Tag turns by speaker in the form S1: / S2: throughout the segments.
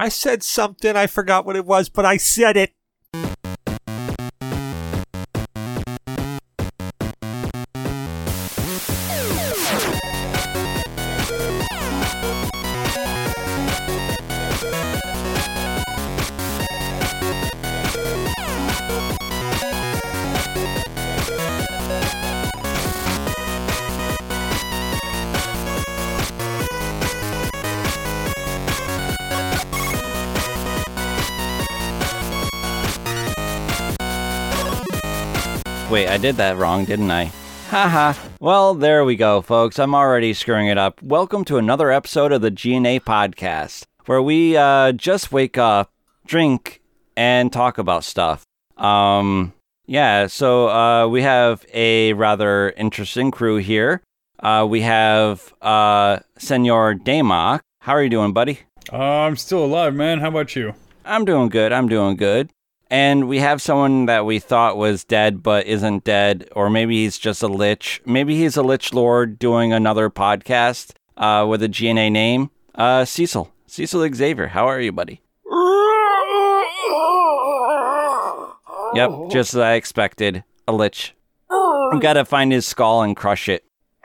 S1: I said something. I forgot what it was, but I said it.
S2: Did that wrong, didn't I? Haha. well, there we go, folks. I'm already screwing it up. Welcome to another episode of the GNA podcast, where we uh, just wake up, drink, and talk about stuff. Um, yeah, so uh, we have a rather interesting crew here. Uh, we have uh, Senor Damok. How are you doing, buddy?
S3: Uh, I'm still alive, man. How about you?
S2: I'm doing good. I'm doing good. And we have someone that we thought was dead but isn't dead, or maybe he's just a lich. Maybe he's a lich lord doing another podcast uh, with a GNA name. Uh, Cecil. Cecil Xavier. How are you, buddy? Yep, just as I expected. A lich. We gotta find his skull and crush it.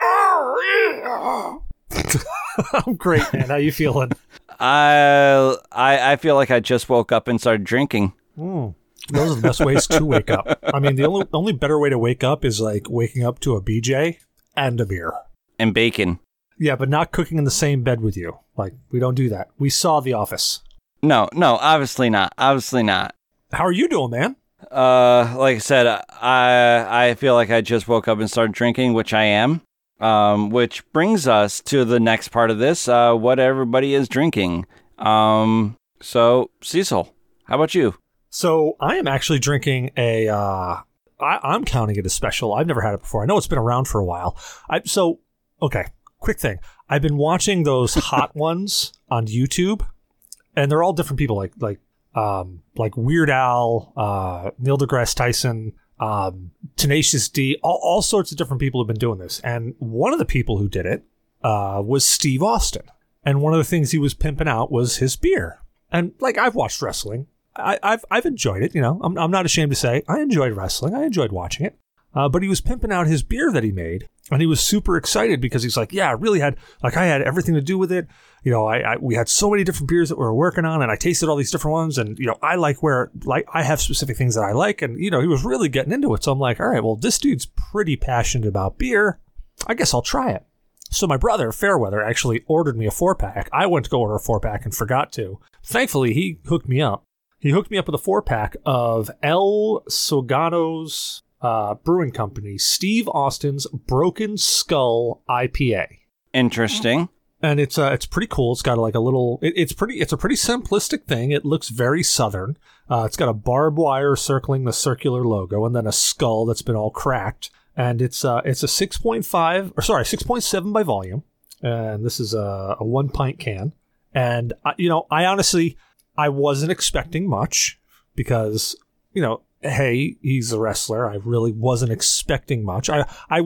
S1: I'm great, man. How you feeling?
S2: I, I I feel like I just woke up and started drinking.
S1: Mm, those are the best ways to wake up. I mean, the only only better way to wake up is like waking up to a BJ and a beer.
S2: And bacon.
S1: Yeah, but not cooking in the same bed with you. Like we don't do that. We saw The Office.
S2: No, no, obviously not. Obviously not.
S1: How are you doing, man?
S2: Uh, like I said, I I feel like I just woke up and started drinking, which I am. Um, which brings us to the next part of this. Uh, what everybody is drinking. Um, so Cecil, how about you?
S1: So I am actually drinking a. Uh, I, I'm counting it as special. I've never had it before. I know it's been around for a while. I so okay. Quick thing. I've been watching those hot ones on YouTube, and they're all different people. Like like um like Weird Al, uh, Neil deGrasse Tyson, um, Tenacious D. All, all sorts of different people have been doing this. And one of the people who did it uh, was Steve Austin. And one of the things he was pimping out was his beer. And like I've watched wrestling. I, have I've enjoyed it. You know, I'm, I'm not ashamed to say I enjoyed wrestling. I enjoyed watching it. Uh, but he was pimping out his beer that he made, and he was super excited because he's like, "Yeah, I really had like I had everything to do with it. You know, I, I we had so many different beers that we were working on, and I tasted all these different ones, and you know, I like where like I have specific things that I like, and you know, he was really getting into it. So I'm like, all right, well, this dude's pretty passionate about beer. I guess I'll try it. So my brother Fairweather actually ordered me a four pack. I went to go order a four pack and forgot to. Thankfully, he hooked me up. He hooked me up with a four pack of El Segundo's uh, Brewing Company, Steve Austin's Broken Skull IPA.
S2: Interesting.
S1: And it's uh, it's pretty cool. It's got like a little. It, it's pretty. It's a pretty simplistic thing. It looks very southern. Uh, it's got a barbed wire circling the circular logo, and then a skull that's been all cracked. And it's uh, it's a six point five, or sorry, six point seven by volume. And this is a, a one pint can. And uh, you know, I honestly, I wasn't expecting much because you know, hey, he's a wrestler. I really wasn't expecting much. I I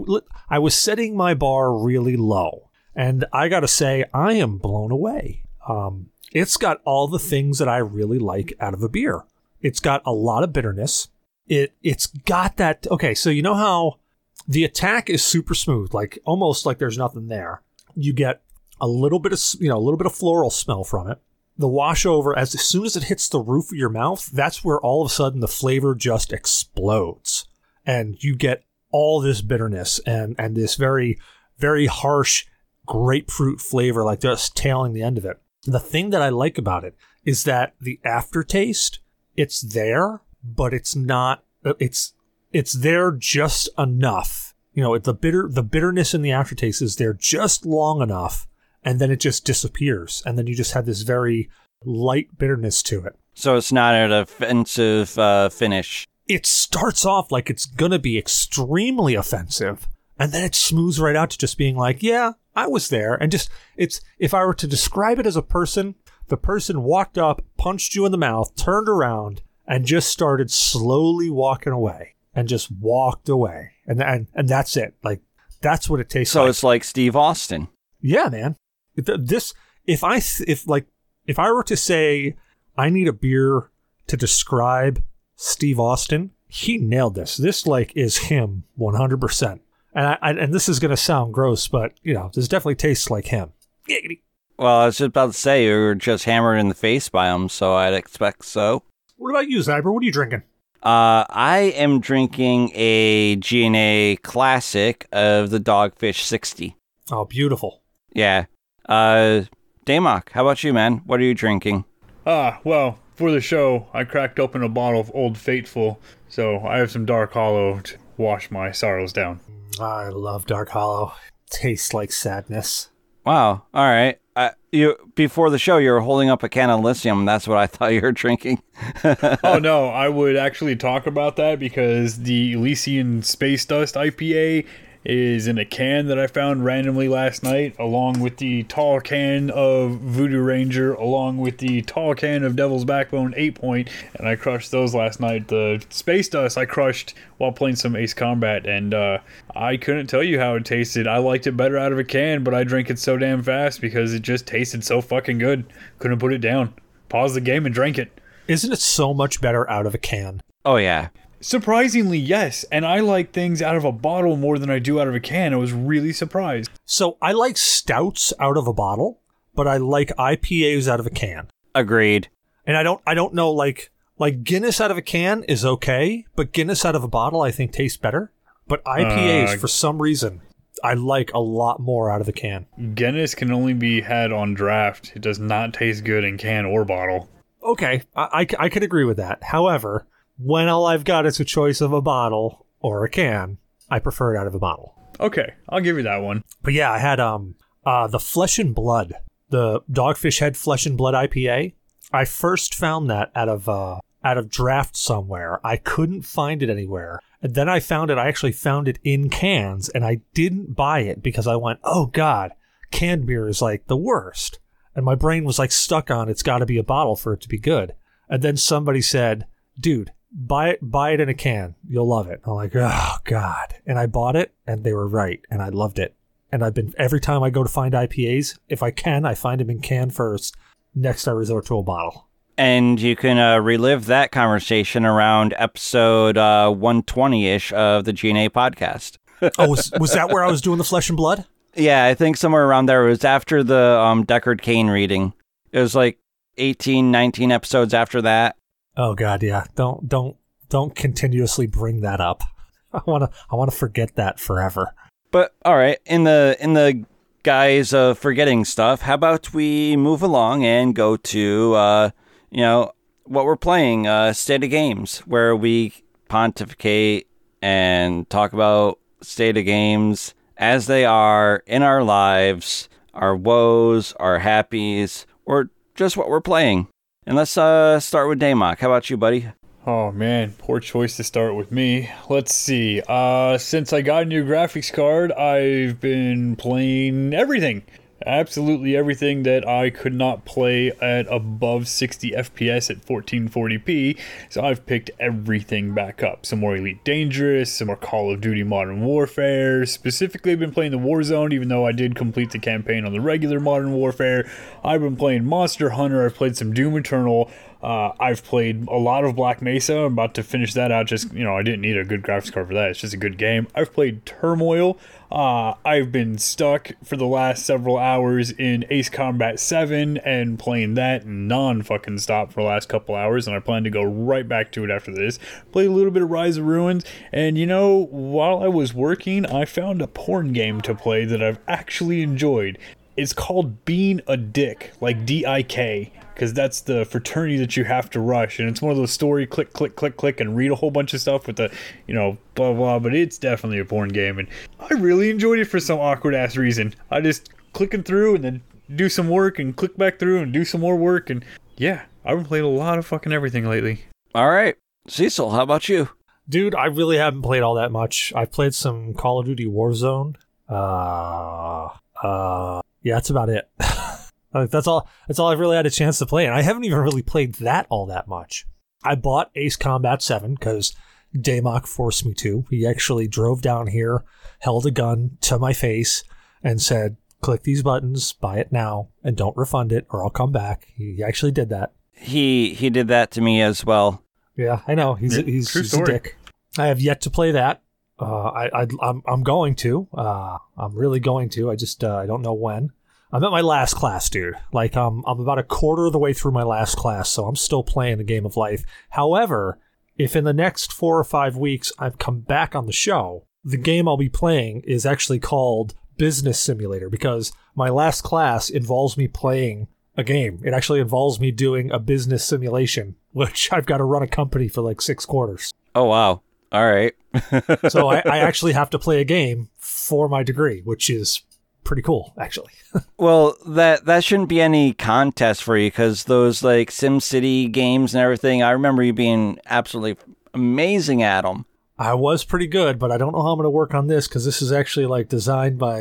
S1: I was setting my bar really low, and I got to say, I am blown away. Um, it's got all the things that I really like out of a beer. It's got a lot of bitterness. It it's got that. Okay, so you know how the attack is super smooth, like almost like there's nothing there. You get a little bit of you know a little bit of floral smell from it the washover as, as soon as it hits the roof of your mouth that's where all of a sudden the flavor just explodes. And you get all this bitterness and and this very very harsh grapefruit flavor like just tailing the end of it. The thing that i like about it is that the aftertaste it's there but it's not it's it's there just enough. You know the bitter the bitterness in the aftertaste is there just long enough and then it just disappears and then you just have this very light bitterness to it
S2: So it's not an offensive uh, finish.
S1: it starts off like it's gonna be extremely offensive and then it smooths right out to just being like yeah i was there and just it's if i were to describe it as a person the person walked up punched you in the mouth turned around and just started slowly walking away and just walked away and and, and that's it like that's what it tastes
S2: So
S1: like So
S2: it's like Steve Austin.
S1: yeah, man. Th- This if I if like if I were to say I need a beer to describe Steve Austin, he nailed this. This like is him 100%. And I, I and this is going to sound gross, but you know, this definitely tastes like him. Giggity.
S2: Well, I was just about to say you were just hammered in the face by him, so I'd expect so.
S1: What about you, Zyber? What are you drinking?
S2: Uh, I am drinking a GNA classic of the Dogfish 60.
S1: Oh, beautiful.
S2: Yeah. Uh, Damok, how about you, man? What are you drinking?
S3: Ah, well, for the show, I cracked open a bottle of Old Faithful, so I have some Dark Hollow to wash my sorrows down.
S1: I love Dark Hollow. Tastes like sadness.
S2: Wow. All right. Uh, you before the show, you were holding up a can of lithium. That's what I thought you were drinking.
S3: oh no, I would actually talk about that because the Elysian Space Dust IPA is in a can that I found randomly last night, along with the tall can of Voodoo Ranger, along with the tall can of Devil's Backbone 8 point, and I crushed those last night. The Space Dust I crushed while playing some Ace Combat, and uh, I couldn't tell you how it tasted. I liked it better out of a can, but I drank it so damn fast because it just tasted so fucking good. Couldn't put it down. Pause the game and drank it.
S1: Isn't it so much better out of a can?
S2: Oh yeah.
S3: Surprisingly, yes. And I like things out of a bottle more than I do out of a can. I was really surprised.
S1: So I like stouts out of a bottle, but I like IPAs out of a can.
S2: Agreed.
S1: And I don't I don't know like like Guinness out of a can is okay, but Guinness out of a bottle I think tastes better. But IPAs
S3: Uh,
S1: for some reason I like a lot more out of the can.
S3: Guinness can only be had on draft. It does not taste good in can or bottle.
S1: Okay, I, I, I could agree with that. However, when all I've got is a choice of a bottle or a can, I prefer it out of a bottle.
S3: Okay, I'll give you that one.
S1: But yeah, I had um uh the Flesh and Blood, the Dogfish Head Flesh and Blood IPA. I first found that out of uh out of draft somewhere. I couldn't find it anywhere. And then I found it I actually found it in cans and I didn't buy it because I went, "Oh god, canned beer is like the worst." And my brain was like stuck on it's got to be a bottle for it to be good. And then somebody said, "Dude, buy it buy it in a can. You'll love it." I'm like, "Oh god." And I bought it and they were right and I loved it and I've been every time I go to find IPAs, if I can, I find them in can first. Next, I resort to a bottle.
S2: And you can uh, relive that conversation around episode uh, 120 ish of the GNA podcast.
S1: Oh, was, was that where I was doing the flesh and blood?
S2: Yeah, I think somewhere around there. It was after the um, Deckard Cain reading. It was like 18, 19 episodes after that.
S1: Oh God, yeah. Don't don't don't continuously bring that up. I wanna I wanna forget that forever.
S2: But all right, in the in the guise of forgetting stuff, how about we move along and go to uh, you know what we're playing, uh, state of games, where we pontificate and talk about state of games as they are in our lives, our woes, our happies, or just what we're playing. And let's uh, start with Damok. How about you, buddy?
S3: Oh man, poor choice to start with me. Let's see. Uh since I got a new graphics card, I've been playing everything. Absolutely everything that I could not play at above 60 FPS at 1440p. So I've picked everything back up. Some more Elite Dangerous, some more Call of Duty Modern Warfare. Specifically, I've been playing the Warzone, even though I did complete the campaign on the regular Modern Warfare. I've been playing Monster Hunter. I've played some Doom Eternal. Uh, I've played a lot of Black Mesa. I'm about to finish that out. Just you know, I didn't need a good graphics card for that. It's just a good game. I've played Turmoil. Uh, I've been stuck for the last several hours in Ace Combat 7 and playing that non fucking stop for the last couple hours, and I plan to go right back to it after this. Play a little bit of Rise of Ruins, and you know, while I was working, I found a porn game to play that I've actually enjoyed. It's called Being a Dick, like D I K because that's the fraternity that you have to rush and it's one of those story click click click click and read a whole bunch of stuff with the you know blah blah but it's definitely a porn game and i really enjoyed it for some awkward ass reason i just clicking through and then do some work and click back through and do some more work and yeah i've been playing a lot of fucking everything lately
S2: All right, Cecil. How about you?
S1: Dude, I really haven't played all that much. I've played some Call of Duty Warzone. Uh uh yeah, that's about it. Like, that's all that's all I've really had a chance to play, and I haven't even really played that all that much. I bought Ace Combat 7 because Damok forced me to. He actually drove down here, held a gun to my face, and said, click these buttons, buy it now, and don't refund it, or I'll come back. He actually did that.
S2: He he did that to me as well.
S1: Yeah, I know. He's
S3: Yeah,
S1: he's,
S3: true
S1: he's a dick. I have yet to play that. Uh, I, I I'm I'm going to. Uh, I'm really going to. I just uh, I don't know when. I'm at my last class, dude. Like um, I'm about a quarter of the way through my last class, so I'm still playing the game of life. However, if in the next four or five weeks I've come back on the show, the game I'll be playing is actually called Business Simulator because my last class involves me playing a game. It actually involves me doing a business simulation, which I've got to run a company for like six quarters.
S2: Oh wow. All right.
S1: So I, I actually have to play a game for my degree, which is pretty cool, actually.
S2: Well, that that shouldn't be any contest for you because those like SimCity games and everything. I remember you being absolutely amazing at them.
S1: I was pretty good, but I don't know how I'm going to work on this because this is actually like designed by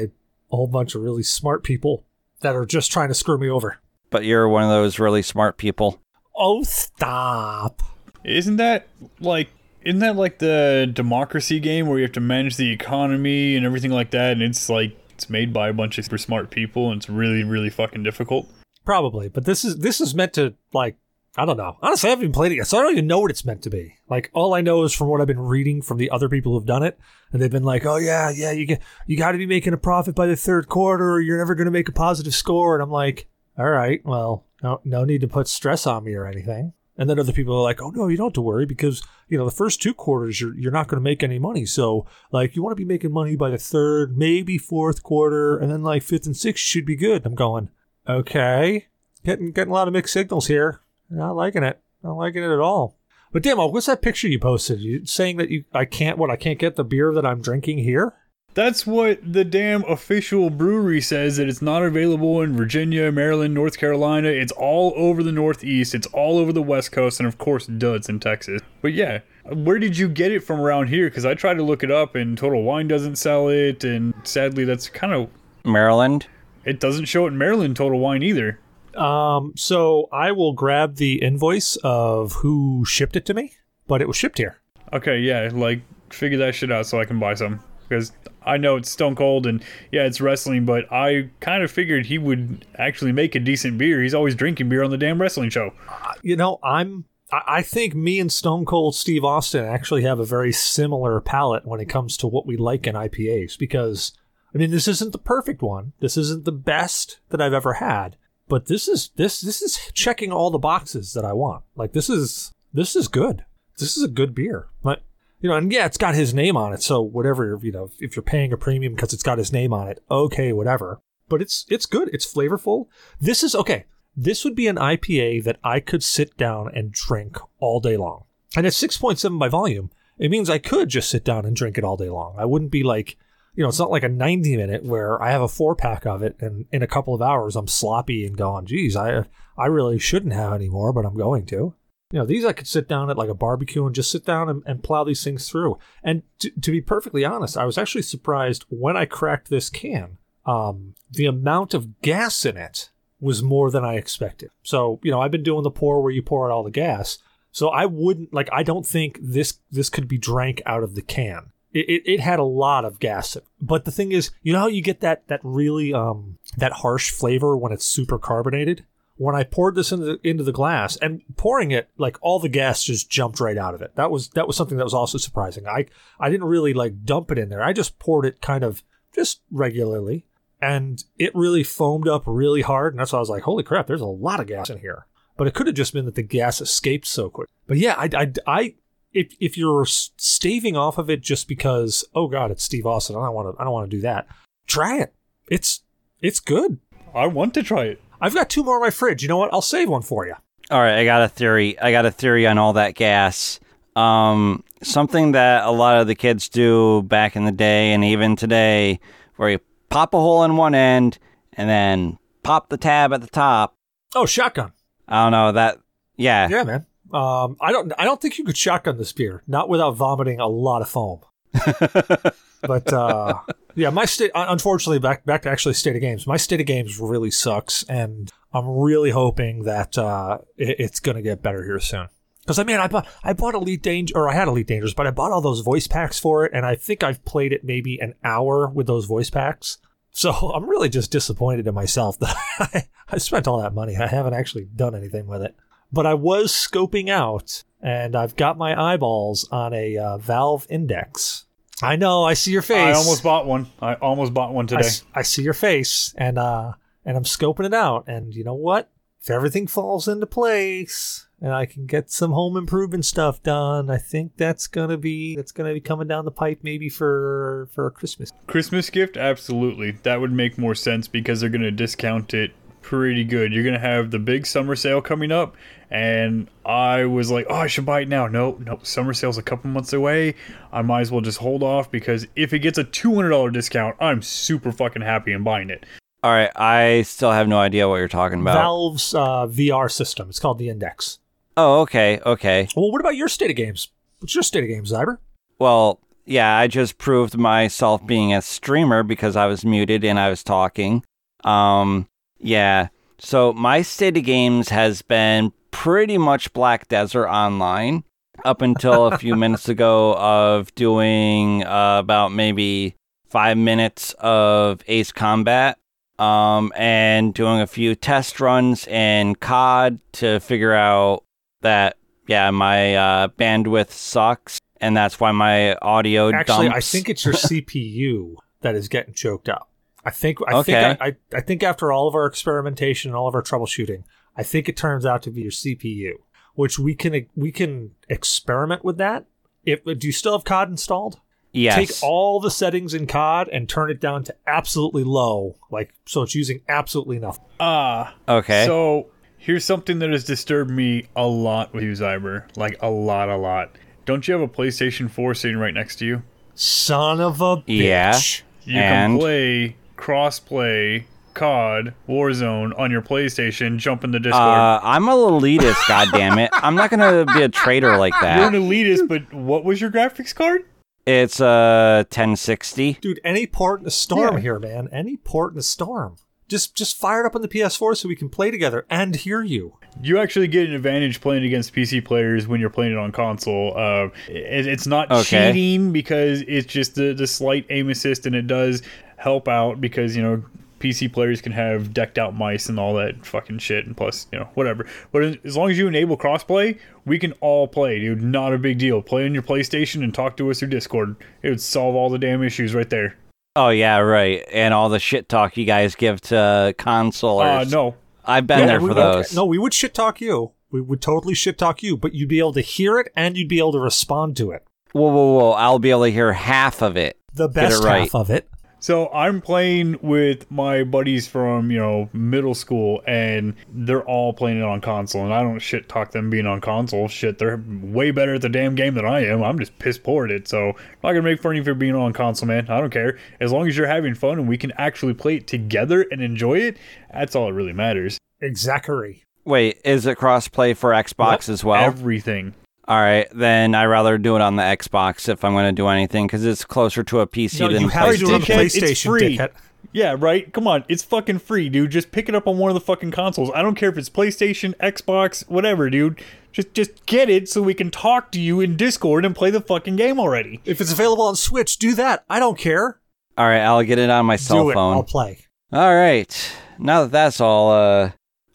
S1: a whole bunch of really smart people that are just trying to screw me over.
S2: But you're one of those really smart people.
S1: Oh, stop.
S3: Isn't that like isn't that like the democracy game where you have to manage the economy and everything like that and it's like it's made by a bunch of super smart people and it's really really fucking difficult.
S1: Probably, but this is this is meant to like I don't know. Honestly, I haven't even played it yet, so I don't even know what it's meant to be. Like all I know is from what I've been reading from the other people who've done it, and they've been like, "Oh yeah, yeah, you get you got to be making a profit by the third quarter, or you're never going to make a positive score." And I'm like, "All right, well, no no need to put stress on me or anything." And then other people are like, "Oh no, you don't have to worry because you know the first two quarters you're you're not going to make any money. So like you want to be making money by the third, maybe fourth quarter, and then like fifth and sixth should be good." I'm going, "Okay." Getting getting a lot of mixed signals here. Not liking it. Not liking it at all. But damn, what's that picture you posted? You saying that you I can't what I can't get the beer that I'm drinking here?
S3: That's what the damn official brewery says that it's not available in Virginia, Maryland, North Carolina. It's all over the Northeast. It's all over the West Coast, and of course, duds in Texas. But yeah, where did you get it from around here? Because I tried to look it up, and Total Wine doesn't sell it, and sadly, that's kind of
S2: Maryland.
S3: it doesn't show it in Maryland Total Wine either.
S1: Um, so I will grab the invoice of who shipped it to me, but it was shipped here.
S3: Okay, yeah, like figure that shit out so I can buy some because I know it's Stone Cold and yeah, it's wrestling, but I kind of figured he would actually make a decent beer. He's always drinking beer on the damn wrestling show.
S1: You know, I'm I I think me and Stone Cold Steve Austin actually have a very similar palate when it comes to what we like in IPAs because I mean this isn't the perfect one. This isn't the best that I've ever had, but this is this this is checking all the boxes that I want. Like this is this is good. This is a good beer. But you know, and yeah, it's got his name on it. So whatever, you know, if you're paying a premium because it's got his name on it, okay, whatever. But it's it's good. It's flavorful. This is okay. This would be an IPA that I could sit down and drink all day long. And it's 6.7 by volume. It means I could just sit down and drink it all day long. I wouldn't be like, you know, it's not like a 90 minute where I have a four pack of it and in a couple of hours I'm sloppy and going, geez, I, I really shouldn't have any more, but I'm going to. You know, these I could sit down at like a barbecue and just sit down and, and plow these things through. And to, to be perfectly honest, I was actually surprised when I cracked this can. Um, the amount of gas in it was more than I expected. So, you know, I've been doing the pour where you pour out all the gas. So I wouldn't like I don't think this this could be drank out of the can. It, it, it had a lot of gas. in it. But the thing is, you know how you get that that really um that harsh flavor when it's super carbonated? When I poured this into the, into the glass and pouring it, like all the gas just jumped right out of it. That was that was something that was also surprising. I I didn't really like dump it in there. I just poured it kind of just regularly and it really foamed up really hard. And that's why I was like, holy crap, there's a lot of gas in here. But it could have just been that the gas escaped so quick. But yeah, I, I, I if, if you're staving off of it just because, oh God, it's Steve Austin, I don't want to, I don't want to do that. Try it. It's, it's good.
S3: I want to try it.
S1: I've got two more in my fridge. You know what? I'll save one for you.
S2: All right, I got a theory. I got a theory on all that gas. Um, something that a lot of the kids do back in the day and even today, where you pop a hole in one end and then pop the tab at the top.
S1: Oh, shotgun.
S2: I don't know that. Yeah,
S1: Yeah, man. Um, I don't, I don't think you could shotgun this beer, not without vomiting a lot of foam. but uh, yeah, my state. Unfortunately, back back to actually state of games. My state of games really sucks, and I'm really hoping that uh, it, it's going to get better here soon. Because I mean, I bought I bought Elite Danger, or I had Elite Dangers, but I bought all those voice packs for it, and I think I've played it maybe an hour with those voice packs. So I'm really just disappointed in myself that I, I spent all that money. I haven't actually done anything with it. But I was scoping out, and I've got my eyeballs on a uh, Valve Index. I know. I see your face.
S3: I almost bought one. I almost bought one
S1: I,
S3: today.
S1: s- I see your face, and uh, and I'm scoping it out. And you know what? If everything falls into place, and I can get some home improvement stuff done, I think that's gonna be that's gonna be coming down the pipe maybe for for Christmas.
S3: Christmas gift, absolutely. That would make more sense because they're going to discount it pretty good. You're going to have the big summer sale coming up, and I was like, oh, I should buy it now. No, no, summer sale's a couple months away. I might as well just hold off because if it gets a $200 discount, I'm super fucking happy in buying it.
S2: All right, I still have no idea what you're talking about.
S1: Valve's uh, VR system. It's called the Index.
S2: oh, okay, okay.
S1: Well, what about your state of games? What's your state of games, Zyber?
S2: Well, yeah, I just proved myself being a streamer because I was muted and I was talking. Um, yeah. So my state of games has been pretty much Black Desert Online up until a few minutes ago of doing uh, about maybe five minutes of Ace Combat. Um, and doing a few test runs in COD to figure out that yeah, my uh, bandwidth sucks, and that's why my audio
S1: Actually, I think it's your CPU that is getting choked up. I think I
S2: Okay.
S1: think I, I, I think after all of our experimentation and all of our troubleshooting, I think it turns out to be your CPU, which we can we can experiment with that. If do you still have COD installed?
S2: yes.
S1: Take all the settings in COD and turn it down to absolutely low, like so it's using absolutely nothing.
S3: Ah.
S2: okay.
S3: So here's something that has disturbed me a lot with you, Zyber. Like a lot, a lot. Don't you have a PlayStation 4 sitting right next to you?
S1: Son of a bitch.
S2: Yeah.
S3: You
S2: And?
S3: can play cross-play COD Warzone on your PlayStation. Jump in the Discord.
S2: uh, I'm a elitist, goddammit. I'm not gonna be a traitor like that.
S3: You're an elitist, but what was your graphics card?
S2: It's a 1060.
S1: Dude, any port in the storm
S3: Yeah.
S1: here, man. Any port in the storm. Just just fire it up on the PS4 so we can play together and hear you.
S3: You actually get an advantage playing against PC players when you're playing it on console. Uh, it, it's not
S2: Okay.
S3: cheating because it's just the, the slight aim assist, and it does help out because you know PC players can have decked out mice and all that fucking shit, and plus you know whatever. But as long as you enable crossplay, we can all play, dude. Not a big deal. Play on your PlayStation and talk to us through Discord. It would solve all the damn issues right there.
S2: Oh yeah, right. And all the shit talk you guys give to
S3: Uh,
S2: consolers.
S3: no,
S2: I've been
S1: Yeah,
S2: there
S1: we
S2: for
S1: would-
S2: those.
S1: No, we would shit talk you. We would totally shit talk you, but you'd be able to hear it and you'd be able to respond to it.
S2: Whoa, whoa, whoa! I'll be able to hear half of it.
S1: The
S2: Get it
S1: best
S2: right.
S1: half of it.
S3: So I'm playing with my buddies from, you know, middle school and they're all playing it on console and I don't shit talk them being on console. Shit, they're way better at the damn game than I am. I'm just piss poor at it. So I'm not gonna make fun of you for being on console, man. I don't care. As long as you're having fun and we can actually play it together and enjoy it, that's all that really matters.
S1: Exactly.
S2: Wait, is it crossplay for Xbox as well?
S3: Everything.
S2: All right, then I rather do it on the Xbox if I'm going to do anything because it's closer to a PC
S1: No,
S2: than
S1: you have to do it on the
S3: PlayStation. It's free.
S1: dickhead.
S3: Yeah, right? Come on. It's fucking free, dude. Just pick it up on one of the fucking consoles. I don't care if it's PlayStation, Xbox, whatever, dude. Just just get it so we can talk to you in Discord and play the fucking game already.
S1: If it's available on Switch, do that. I don't care.
S2: All right, I'll get it on my cell
S1: do it.
S2: phone.
S1: I'll play.
S2: All right. Now that that's all uh,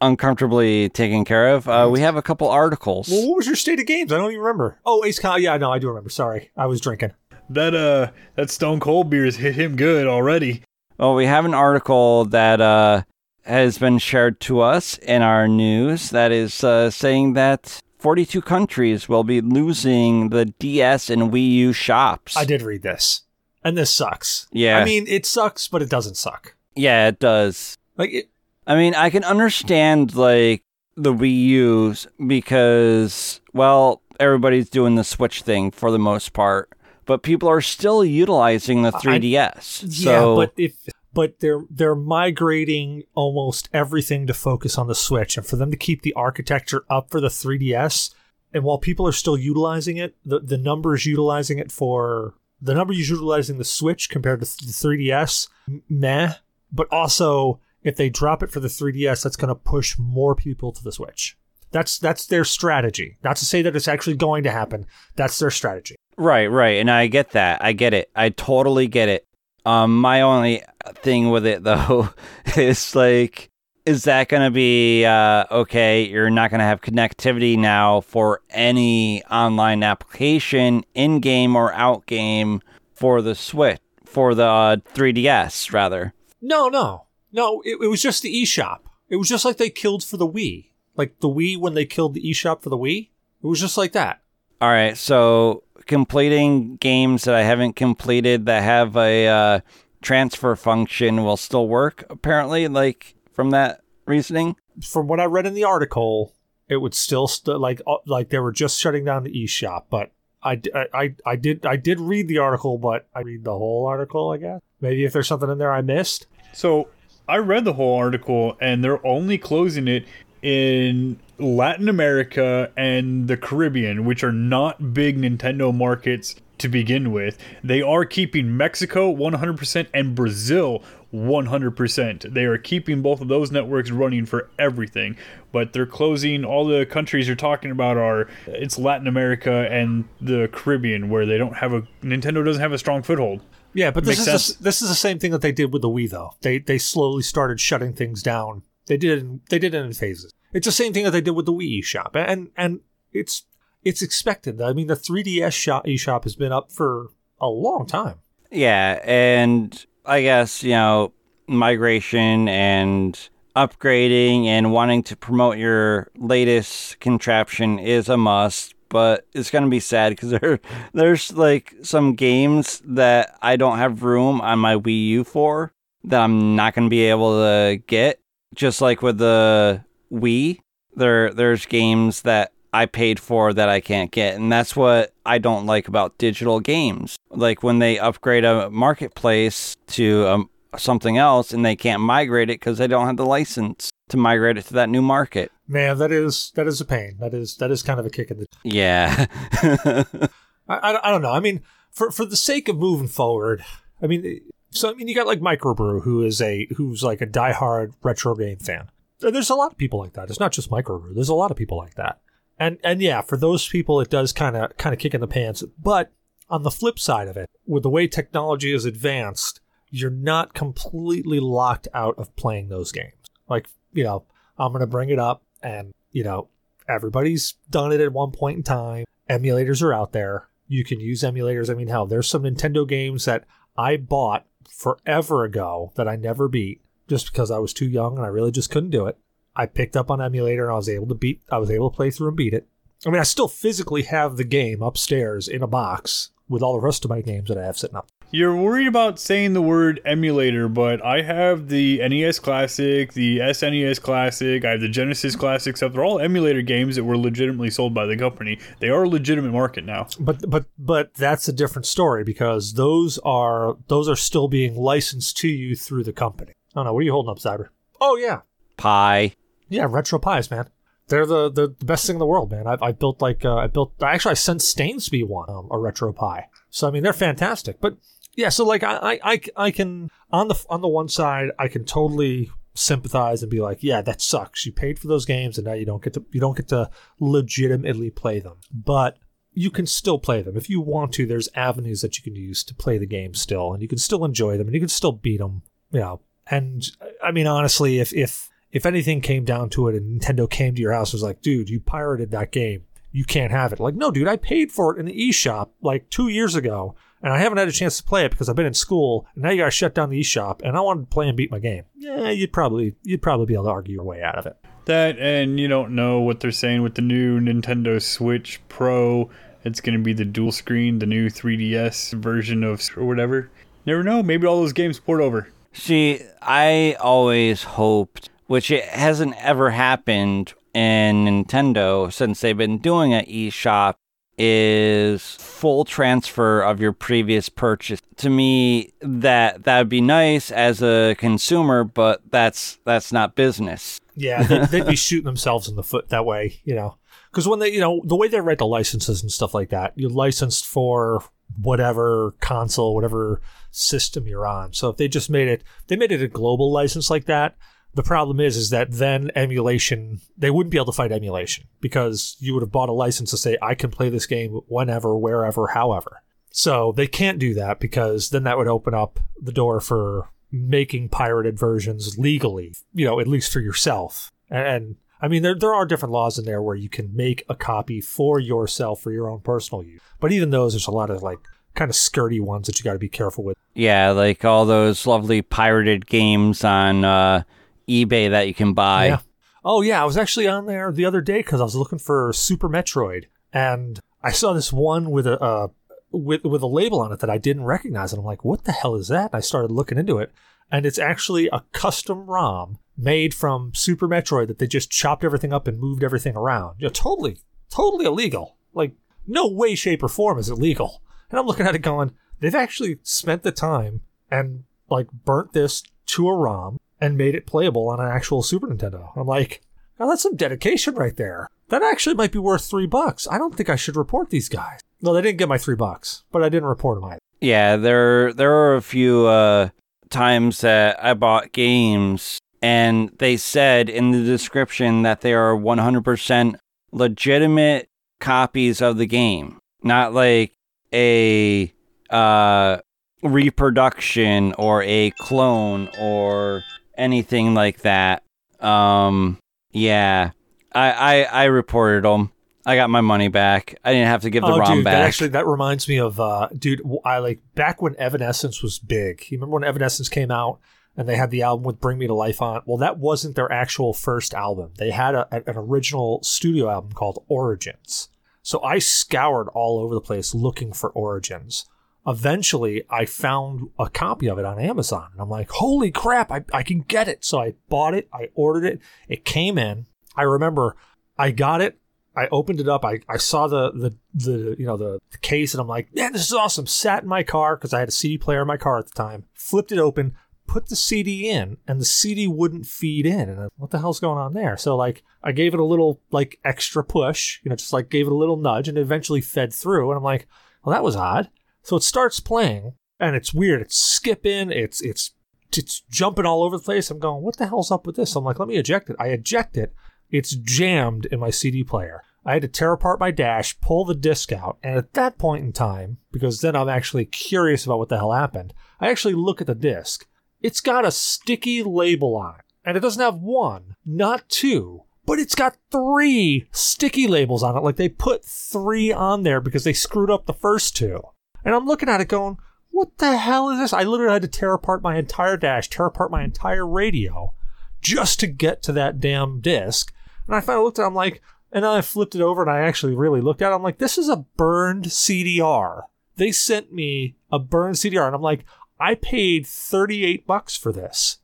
S2: uncomfortably taken care of, uh, we have a couple articles.
S1: Well, what was your state of games? I don't even remember. Oh, Ace Con. Yeah, no, I do remember. Sorry, I was drinking.
S3: That uh that Stone Cold beer has hit him good already.
S2: Well, we have an article that uh, has been shared to us in our news that is uh, saying that 42 countries will be losing the DS and Wii U shops.
S1: I did read this, and this sucks.
S2: Yeah.
S1: I mean, it sucks, but it doesn't suck.
S2: Yeah, it does.
S1: Like, it,
S2: I mean, I can understand like the Wii U's because, well, everybody's doing the Switch thing for the most part, but people are still utilizing the 3DS.
S1: yeah,
S2: so,
S1: but if but they're they're migrating almost everything to focus on the Switch, and for them to keep the architecture up for the 3DS, and while people are still utilizing it, the the numbers utilizing it for the numbers utilizing the Switch compared to the 3DS, meh. But also, if they drop it for the 3DS, that's going to push more people to the Switch. That's that's their strategy. Not to say that it's actually going to happen. That's their strategy.
S2: right, right, and I get that. I get it. I totally get it. Um, my only thing with it though is like, is that going to be uh, okay? You're not going to have connectivity now for any online application, in game or out game, for the Switch, for the uh, 3DS rather.
S1: No, no, no. It, it was just the eShop. It was just like they killed for the Wii, like the Wii when they killed the eShop for the Wii. It was just like that.
S2: All right, so completing games that I haven't completed that have a uh, transfer function will still work. Apparently, like from that reasoning.
S1: From what I read in the article, it would still st- like uh, like they were just shutting down the eShop, but I, I, I did I did read the article, but I read the whole article. I guess maybe if there's something in there I missed.
S3: So I read the whole article, and they're only closing it in Latin America and the Caribbean, which are not big Nintendo markets to begin with. They are keeping Mexico 100% and Brazil 100%. They are keeping both of those networks running for everything, but they're closing all the countries you're talking about are it's Latin America and the Caribbean where they don't have a Nintendo doesn't have a strong foothold.
S1: Yeah, but this
S3: Makes
S1: is
S3: sense.
S1: the, this is the same thing that they did with the Wii though. They they slowly started shutting things down. They did it in, they did it in phases. It's the same thing that they did with the Wii eShop, and and it's it's expected. I mean, the 3DS shop eShop has been up for a long time.
S2: Yeah, and I guess, you know, migration and upgrading and wanting to promote your latest contraption is a must, but it's to be sad because there, there's like some games that I don't have room on my Wii U for that I'm not to be able to get. Just like with the Wii, there there's games that I paid for that I can't get. And that's what I don't like about digital games. Like when they upgrade a marketplace to um, something else and they can't migrate it because they don't have the license to migrate it to that new market.
S1: Man, that is that is a pain. That is that is kind of a kick in the.
S2: Yeah.
S1: I, I, I don't know. I mean, for for the sake of moving forward, I mean, so I mean, you got like Microbrew, who is a who's like a diehard retro game fan. There's a lot of people like that. It's not just Microbrew. There's a lot of people like that. And and yeah, for those people, it does kind of kind of kick in the pants. But on the flip side of it, with the way technology is advanced, you're not completely locked out of playing those games. Like you know, I'm gonna bring it up, and you know, everybody's done it at one point in time. Emulators are out there. You can use emulators. I mean, hell, there's some Nintendo games that I bought forever ago that I never beat just because I was too young and I really just couldn't do it. I picked up on emulator and I was able to beat I was able to play through and beat it. I mean I still physically have the game upstairs in a box with all the rest of my games that I have sitting up.
S3: You're worried about saying the word emulator, but I have the NES Classic, the SNES Classic, I have the Genesis Classic stuff. They're all emulator games that were legitimately sold by the company. They are a legitimate market now.
S1: But but but that's a different story because those are those are still being licensed to you through the company. Oh don't what are you holding up, Zyber? Oh yeah.
S2: Pie.
S1: Yeah, retro pies, man. They're the, the, the best thing in the world, man. I've, I built like uh, I built actually I sent Stainsby one um, a retro pie. So I mean they're fantastic. But yeah, so like I, I I can on the on the one side I can totally sympathize and be like, yeah, that sucks. You paid for those games and now you don't get to you don't get to legitimately play them. But you can still play them if you want to. There's avenues that you can use to play the game still, and you can still enjoy them, and you can still beat them. You know, and I mean honestly, if if if anything came down to it and Nintendo came to your house and was like, dude, you pirated that game. You can't have it. Like, no, dude, I paid for it in the eShop like two years ago, and I haven't had a chance to play it because I've been in school, and now you gotta shut down the eShop, and I wanted to play and beat my game. Yeah, you'd probably you'd probably be able to argue your way out of it.
S3: That and you don't know what they're saying with the new Nintendo Switch Pro. It's going to be the dual screen, the new 3DS version of or whatever. Never know. Maybe all those games port over.
S2: See, I always hoped, which it hasn't ever happened in Nintendo since they've been doing an eShop, is full transfer of your previous purchase. To me, that that would be nice as a consumer, but that's that's not business.
S1: Yeah, they'd, they'd be shooting themselves in the foot that way, you know. Because when they, you know, the way they write the licenses and stuff like that, you're licensed for whatever console, whatever system you're on. So if they just made it, they made it a global license like that. The problem is, is that then emulation, they wouldn't be able to fight emulation because you would have bought a license to say, I can play this game whenever, wherever, however. So they can't do that because then that would open up the door for making pirated versions legally, you know, at least for yourself. And, I mean, there, there are different laws in there where you can make a copy for yourself for your own personal use. But even those, there's a lot of like kind of skirty ones that you got to be careful with.
S2: Yeah, like all those lovely pirated games on uh, eBay that you can buy.
S1: Yeah. Oh yeah, I was actually on there the other day because I was looking for Super Metroid, and I saw this one with a uh, with with a label on it that I didn't recognize, and I'm like, "What the hell is that?" And I started looking into it, and it's actually a custom ROM made from Super Metroid that they just chopped everything up and moved everything around. Know, totally, totally illegal. Like, no way, shape, or form is it legal. And I'm looking at it going, they've actually spent the time and like burnt this to a ROM and made it playable on an actual Super Nintendo. I'm like, now that's some dedication right there. That actually might be worth three bucks. I don't think I should report these guys. No, they didn't get my three bucks, but I didn't report them either.
S2: Yeah, there there are a few uh, times that I bought games and they said in the description that they are 100% legitimate copies of the game, not like a uh, reproduction or a clone or anything like that. Um, yeah, I, I I reported them. I got my money back. I didn't have to give the
S1: oh,
S2: ROM
S1: dude,
S2: back.
S1: That actually, that reminds me of, uh, dude. I like back when Evanescence was big. You remember when Evanescence came out and they had the album with "Bring Me to Life" on? Well, that wasn't their actual first album. They had a, an original studio album called Origins. So I scoured all over the place looking for Origins. Eventually, I found a copy of it on Amazon, and I'm like, "Holy crap! I, I can get it!" So I bought it. I ordered it. It came in. I remember I got it. I opened it up. I, I saw the, the, the, you know, the, the case and I'm like, man, this is awesome. Sat in my car because I had a CD player in my car at the time, flipped it open, put the CD in and the CD wouldn't feed in. And I, what the hell's going on there? So like I gave it a little like extra push, you know, just like gave it a little nudge and it eventually fed through. And I'm like, well, that was odd. So it starts playing and it's weird. It's skipping. It's, it's, it's jumping all over the place. I'm going, what the hell's up with this? I'm like, let me eject it. I eject it it's jammed in my CD player. I had to tear apart my dash, pull the disc out, and at that point in time, because then I'm actually curious about what the hell happened, I actually look at the disc. It's got a sticky label on it, and it doesn't have one, not two, but it's got three sticky labels on it. Like they put three on there because they screwed up the first two. And I'm looking at it going, what the hell is this? I literally had to tear apart my entire dash, tear apart my entire radio just to get to that damn disc. And I finally looked at it, I'm like, and then I flipped it over and I actually really looked at it. I'm like, this is a burned CDR. They sent me a burned CDR. And I'm like, I paid 38 bucks for this.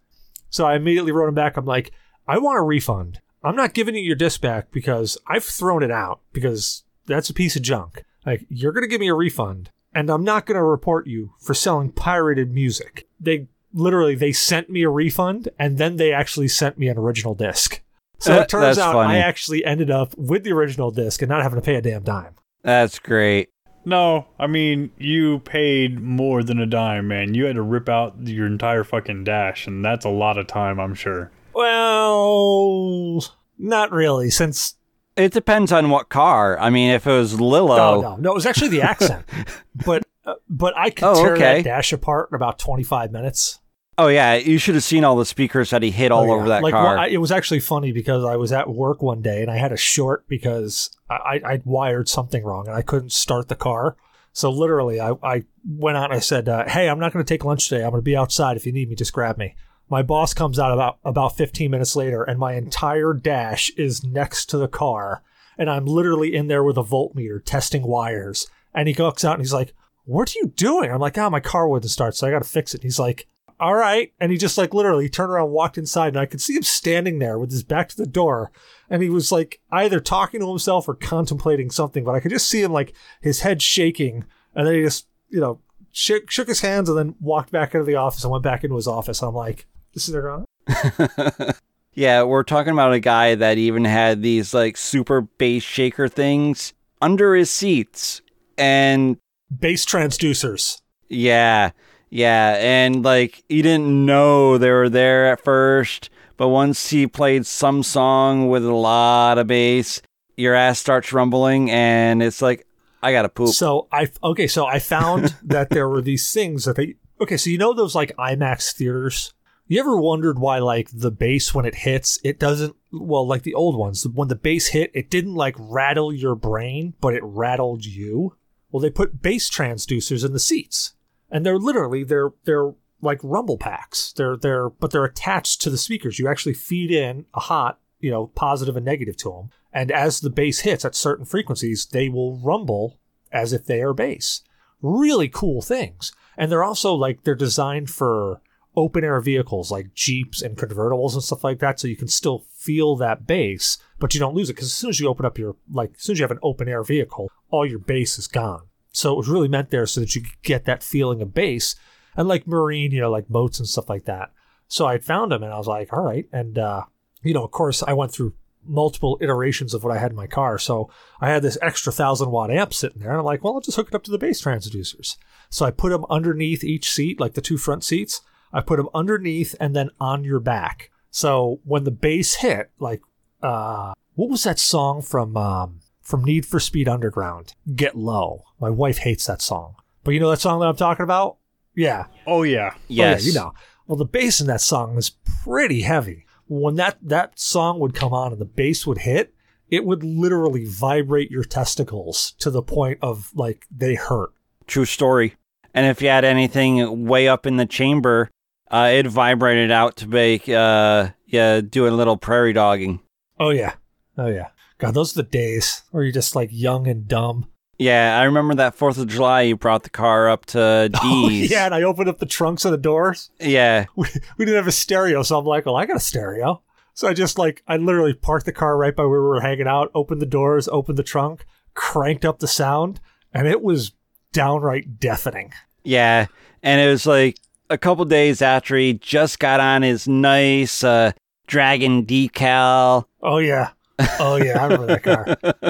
S1: So I immediately wrote him back. I'm like, I want a refund. I'm not giving you your disc back because I've thrown it out because that's a piece of junk. Like, you're going to give me a refund and I'm not going to report you for selling pirated music. They literally, they sent me a refund and then they actually sent me an original disc. So it turns out
S2: funny.
S1: I actually ended up with the original disc and not having to pay a damn dime.
S2: That's great.
S3: No, I mean you paid more than a dime, man. You had to rip out your entire fucking dash, and that's a lot of time, I'm sure.
S1: Well, not really, since
S2: It depends on what car. I mean, if it was Lilo,
S1: no, no, no, it was actually the accent. but uh, but I could
S2: Oh,
S1: tear
S2: okay.
S1: that dash apart in about twenty five minutes.
S2: oh yeah, you should have seen all the speakers that he hit all
S1: Oh, yeah.
S2: over that
S1: like,
S2: car.
S1: one- I, it was actually funny because I was at work one day and I had a short because I, I I'd wired something wrong and I couldn't start the car. So literally, I, I went out and I said, uh, "Hey, I'm not going to take lunch today. I'm going to be outside. If you need me, just grab me." My boss comes out about about 15 minutes later, and my entire dash is next to the car, and I'm literally in there with a voltmeter testing wires. And he looks out and he's like, "What are you doing?" I'm like, "Ah, my car wouldn't start, so I got to fix it." He's like, all right. And he just like literally turned around, walked inside, and I could see him standing there with his back to the door. And he was like either talking to himself or contemplating something, but I could just see him like his head shaking. And then he just, you know, shook, shook his hands and then walked back into the office and went back into his office. I'm like, this is their on.
S2: yeah, we're talking about a guy that even had these like super bass shaker things under his seats. And
S1: Bass transducers.
S2: yeah, yeah. And like he didn't know they were there at first. But once he played some song with a lot of bass, your ass starts rumbling and it's like, I gotta poop.
S1: So I okay, so I found that there were these things that they okay. So you know those like IMAX theaters. You ever wondered why like the bass when it hits, it doesn't well like the old ones when the bass hit, it didn't like rattle your brain, but it rattled you. Well, they put bass transducers in the seats, and they're literally they're they're like rumble packs. They're they're but they're attached to the speakers. You actually feed in a hot, you know, positive and negative to them, and as the bass hits at certain frequencies, they will rumble as if they are bass. Really cool things, and they're also like they're designed for open air vehicles like Jeeps and convertibles and stuff like that, so you can still feel that bass, but you don't lose it because as soon as you open up your like as soon as you have an open air vehicle, all your bass is gone. So it was really meant there so that you could get that feeling of bass and like marine, you know, like boats and stuff like that. So I found them and I was like, all right. And, uh, you know, of course, I went through multiple iterations of what I had in my car. So I had this extra thousand watt amp sitting there. And I'm like, well, I'll just hook it up to the bass transducers. So I put them underneath each seat, like the two front seats. I put them underneath and then on your back. So when the bass hit, like, uh, what was that song from, um, from Need for Speed Underground? Get Low. My wife hates that song. But you know that song that I'm talking about? Yeah.
S3: Oh yeah.
S2: yes.
S1: Oh, yeah, you know. Well, the bass in that song is pretty heavy. When that that song would come on and the bass would hit, it would literally vibrate your testicles to the point of like they hurt.
S2: True story. And if you had anything way up in the chamber, uh, it vibrated out to make uh, yeah, doing a little prairie dogging.
S1: Oh yeah. Oh yeah. God, those are the days where you're just like young and dumb.
S2: Yeah, I remember that Fourth of July. You brought the car up to
S1: Oh,
S2: D's.
S1: yeah, and I opened up the trunks of the doors.
S2: yeah.
S1: We, we didn't have a stereo, so I'm like, well, I got a stereo. So I just like I literally parked the car right by where we were hanging out, opened the doors, opened the trunk, cranked up the sound, and it was downright deafening.
S2: Yeah, and it was like a couple days after he just got on his nice uh, dragon decal.
S1: Oh yeah. Oh yeah, I remember that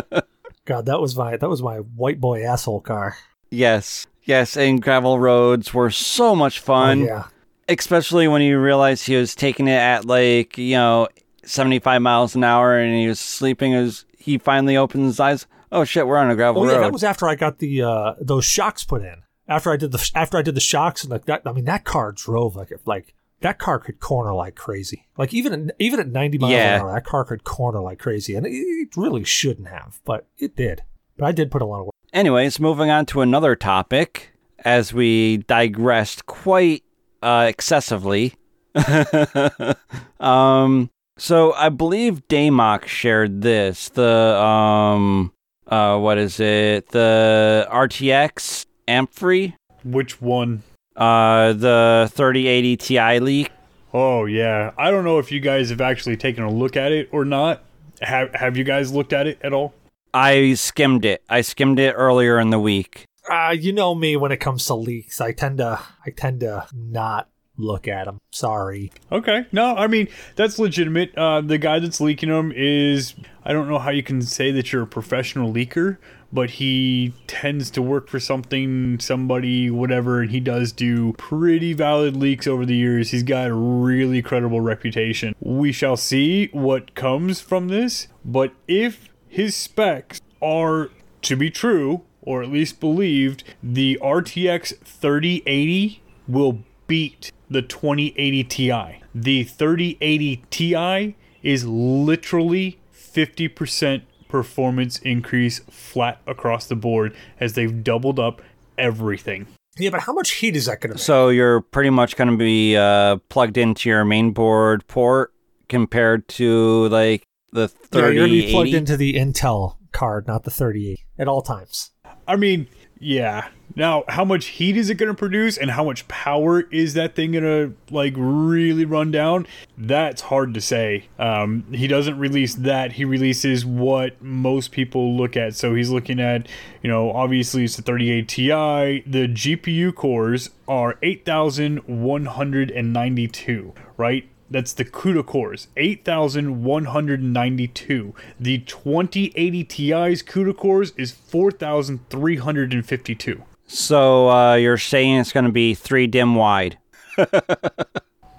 S1: car. God, that was my that was my white boy asshole car.
S2: Yes, yes, and gravel roads were so much
S1: Oh,
S2: fun,
S1: yeah.
S2: especially when you realized he was taking it at like you know seventy five miles an hour, and he was sleeping as he finally opened his eyes. Oh shit, we're on a gravel
S1: Oh
S2: road.
S1: yeah, that was after I got the uh those shocks put in. After I did the after I did the shocks and like that I mean that car drove like it like that car could corner like crazy. Like even at, even at 90 miles
S2: Yeah.
S1: an hour that car could corner like crazy and it, it really shouldn't have, but it did. But I did put a lot of work.
S2: Anyways, moving on to another topic, as we digressed quite uh, excessively. um, so I believe Damok shared this. The um, uh, what is it? The RTX Ampere,
S3: Which one?
S2: uh, the 3080 Ti leak.
S3: Oh yeah. I don't know if you guys have actually taken a look at it or not. Have Have you guys looked at it at all?
S2: I skimmed it. I skimmed it earlier in the week.
S1: Uh, you know me when it comes to leaks. I tend to I tend to not look at them. Sorry.
S3: Okay. No, I mean that's legitimate. Uh, the guy that's leaking them is I don't know how you can say that you're a professional leaker, but he tends to work for something, somebody, whatever, and he does do pretty valid leaks over the years. He's got a really credible reputation. We shall see what comes from this, but if his specs are to be true, or at least believed, the RTX 3080 will beat the 2080 Ti. The 3080 Ti is literally 50% performance increase flat across the board as they've doubled up everything.
S1: Yeah, but how much heat is that going to?
S2: So you're pretty much going to be uh, plugged into your main board port compared to like the
S1: Yeah, you're going to be plugged into the Intel card, not the 38 at all times.
S3: I mean, yeah. Now, how much heat is it going to produce and how much power is that thing going to like really run down? That's hard to say. Um, he doesn't release that. He releases what most people look at. So he's looking at, you know, obviously it's the 38 Ti. The GPU cores are 8,192, right? That's the CUDA cores, 8,192. The 2080 Ti's CUDA cores is 4,352.
S2: So uh, you're saying it's going to be three dim wide.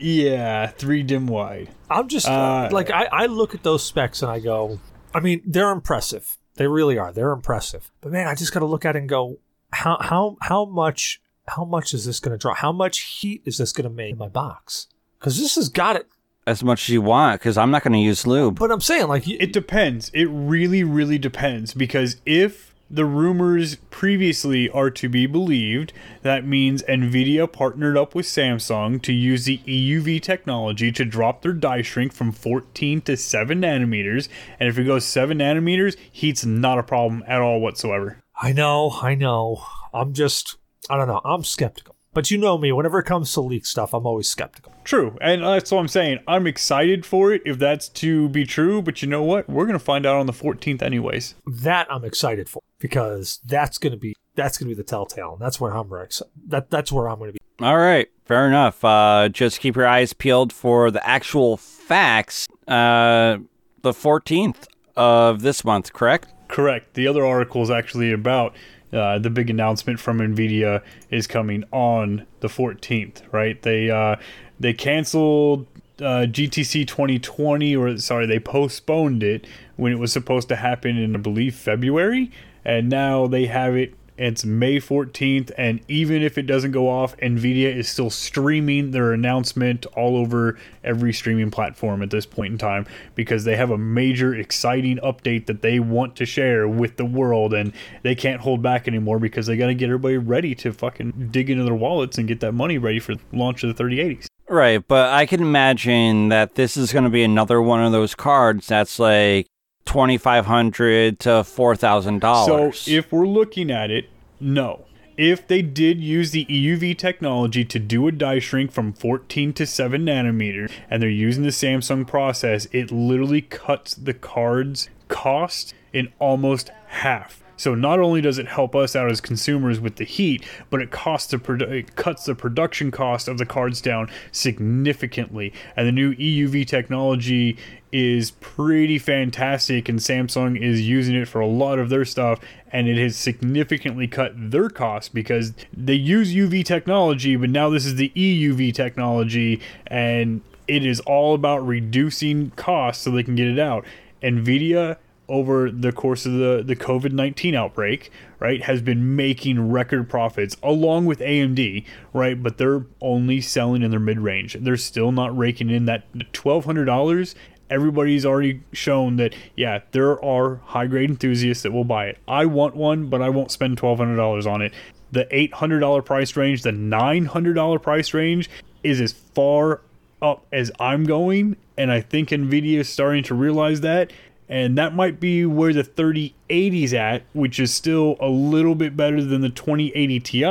S3: Yeah, three dim wide.
S1: I'm just
S3: Uh,
S1: like I, I look at those specs and I go, I mean, they're impressive. They really are. They're impressive. But man, I just got to look at it and go, how how how much how much is this going to draw? How much heat is this going to make in my box? Because this has got it.
S2: As much as you want, because I'm not going to use lube.
S1: But I'm saying, like,
S3: It depends. It really, really depends because if the rumors previously are to be believed, that means Nvidia partnered up with Samsung to use the EUV technology to drop their die shrink from 14 to 7 nanometers. And if it goes 7 nanometers, heat's not a problem at all whatsoever.
S1: I know, I know. I'm just, I don't know. I'm skeptical. But you know me. Whenever it comes to leak stuff, I'm always skeptical.
S3: True, and that's what I'm saying. I'm excited for it if that's to be true, but you know what? We're gonna find out on the 14th, anyways.
S1: That I'm excited for because that's gonna be that's gonna be the telltale. And that's where I'm very excited. That that's where I'm gonna be.
S2: All right, fair enough. Uh, just keep your eyes peeled for the actual facts. Uh, the 14th of this month, correct?
S3: Correct. The other article is actually about uh, the big announcement from Nvidia is coming on the 14th. Right? They uh, they canceled uh, GTC 2020, or sorry, they postponed it when it was supposed to happen in I believe February, and now they have it. It's May 14th, and even if it doesn't go off, Nvidia is still streaming their announcement all over every streaming platform at this point in time because they have a major, exciting update that they want to share with the world, and they can't hold back anymore because they got to get everybody ready to fucking dig into their wallets and get that money ready for the launch of the 3080s.
S2: Right, but I can imagine that this is going to be another one of those cards that's like twenty five hundred to $4,000.
S3: So if we're looking at it, no. If they did use the EUV technology to do a die shrink from 14 to 7 nanometer and they're using the Samsung process, it literally cuts the card's cost in almost half. So not only does it help us out as consumers with the heat, but it costs the produ- it cuts the production cost of the cards down significantly. And the new EUV technology is pretty fantastic and Samsung is using it for a lot of their stuff and it has significantly cut their costs because they use UV technology but now this is the EUV technology and it is all about reducing costs so they can get it out. Nvidia over the course of the, the COVID 19 outbreak, right, has been making record profits along with AMD, right? But they're only selling in their mid range. They're still not raking in that $1,200. Everybody's already shown that, yeah, there are high grade enthusiasts that will buy it. I want one, but I won't spend $1,200 on it. The $800 price range, the $900 price range is as far up as I'm going, and I think Nvidia is starting to realize that. And that might be where the 3080's at, which is still a little bit better than the 2080 Ti.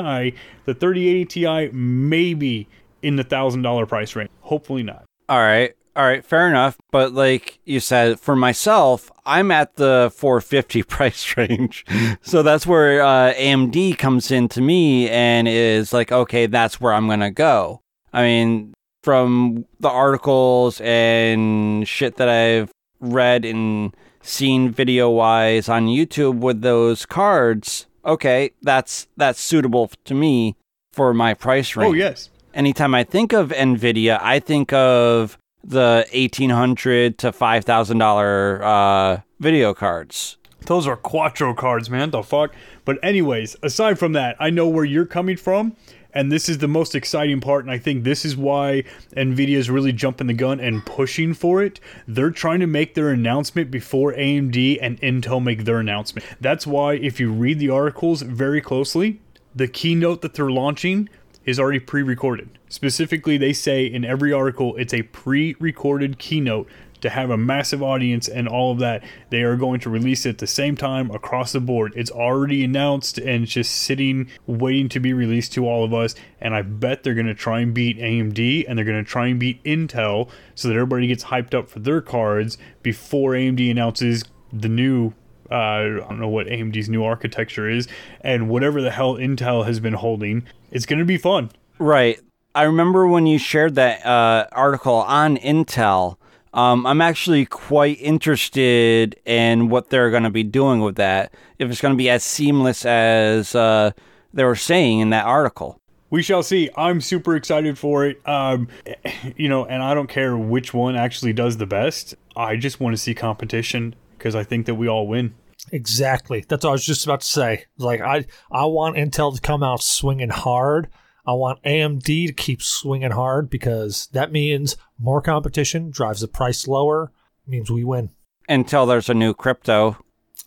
S3: The 3080 Ti may be in the thousand dollar price range. Hopefully not.
S2: All right. All right, fair enough. But like you said, for myself, I'm at the 450 price range. so that's where uh, AMD comes in to me and is like, okay, that's where I'm going to go. I mean, from the articles and shit that I've read and seen video wise on YouTube with those cards, okay, that's that's suitable to me for my price range
S3: Oh, yes.
S2: anytime I think of Nvidia, I think of the eighteen hundred to five thousand dollar uh, video cards.
S3: Those are Quadro cards, man. The fuck? But, anyways, aside from that, I know where you're coming from. And this is the most exciting part, and I think this is why Nvidia is really jumping the gun and pushing for it. They're trying to make their announcement before AMD and Intel make their announcement. That's why, if you read the articles very closely, the keynote that they're launching is already pre-recorded. Specifically, they say in every article it's a pre-recorded keynote to have a massive audience and all of that. They are going to release it at the same time across the board. It's already announced and it's just sitting waiting to be released to all of us. And I bet they're going to try and beat AMD and they're going to try and beat Intel so that everybody gets hyped up for their cards before AMD announces the new uh, I don't know what AMD's new architecture is, and whatever the hell Intel has been holding, it's going to be fun.
S2: Right. I remember when you shared that uh, article on Intel. Um, I'm actually quite interested in what they're going to be doing with that. If it's going to be as seamless as uh, they were saying in that article.
S3: We shall see. I'm super excited for it. Um, you know, and I don't care which one actually does the best. I just want to see competition because I think that we all win.
S1: Exactly. That's what I was just about to say. Like I, I want Intel to come out swinging hard. I want AMD to keep swinging hard because that means more competition drives the price lower. Means we win.
S2: Until there's a new crypto.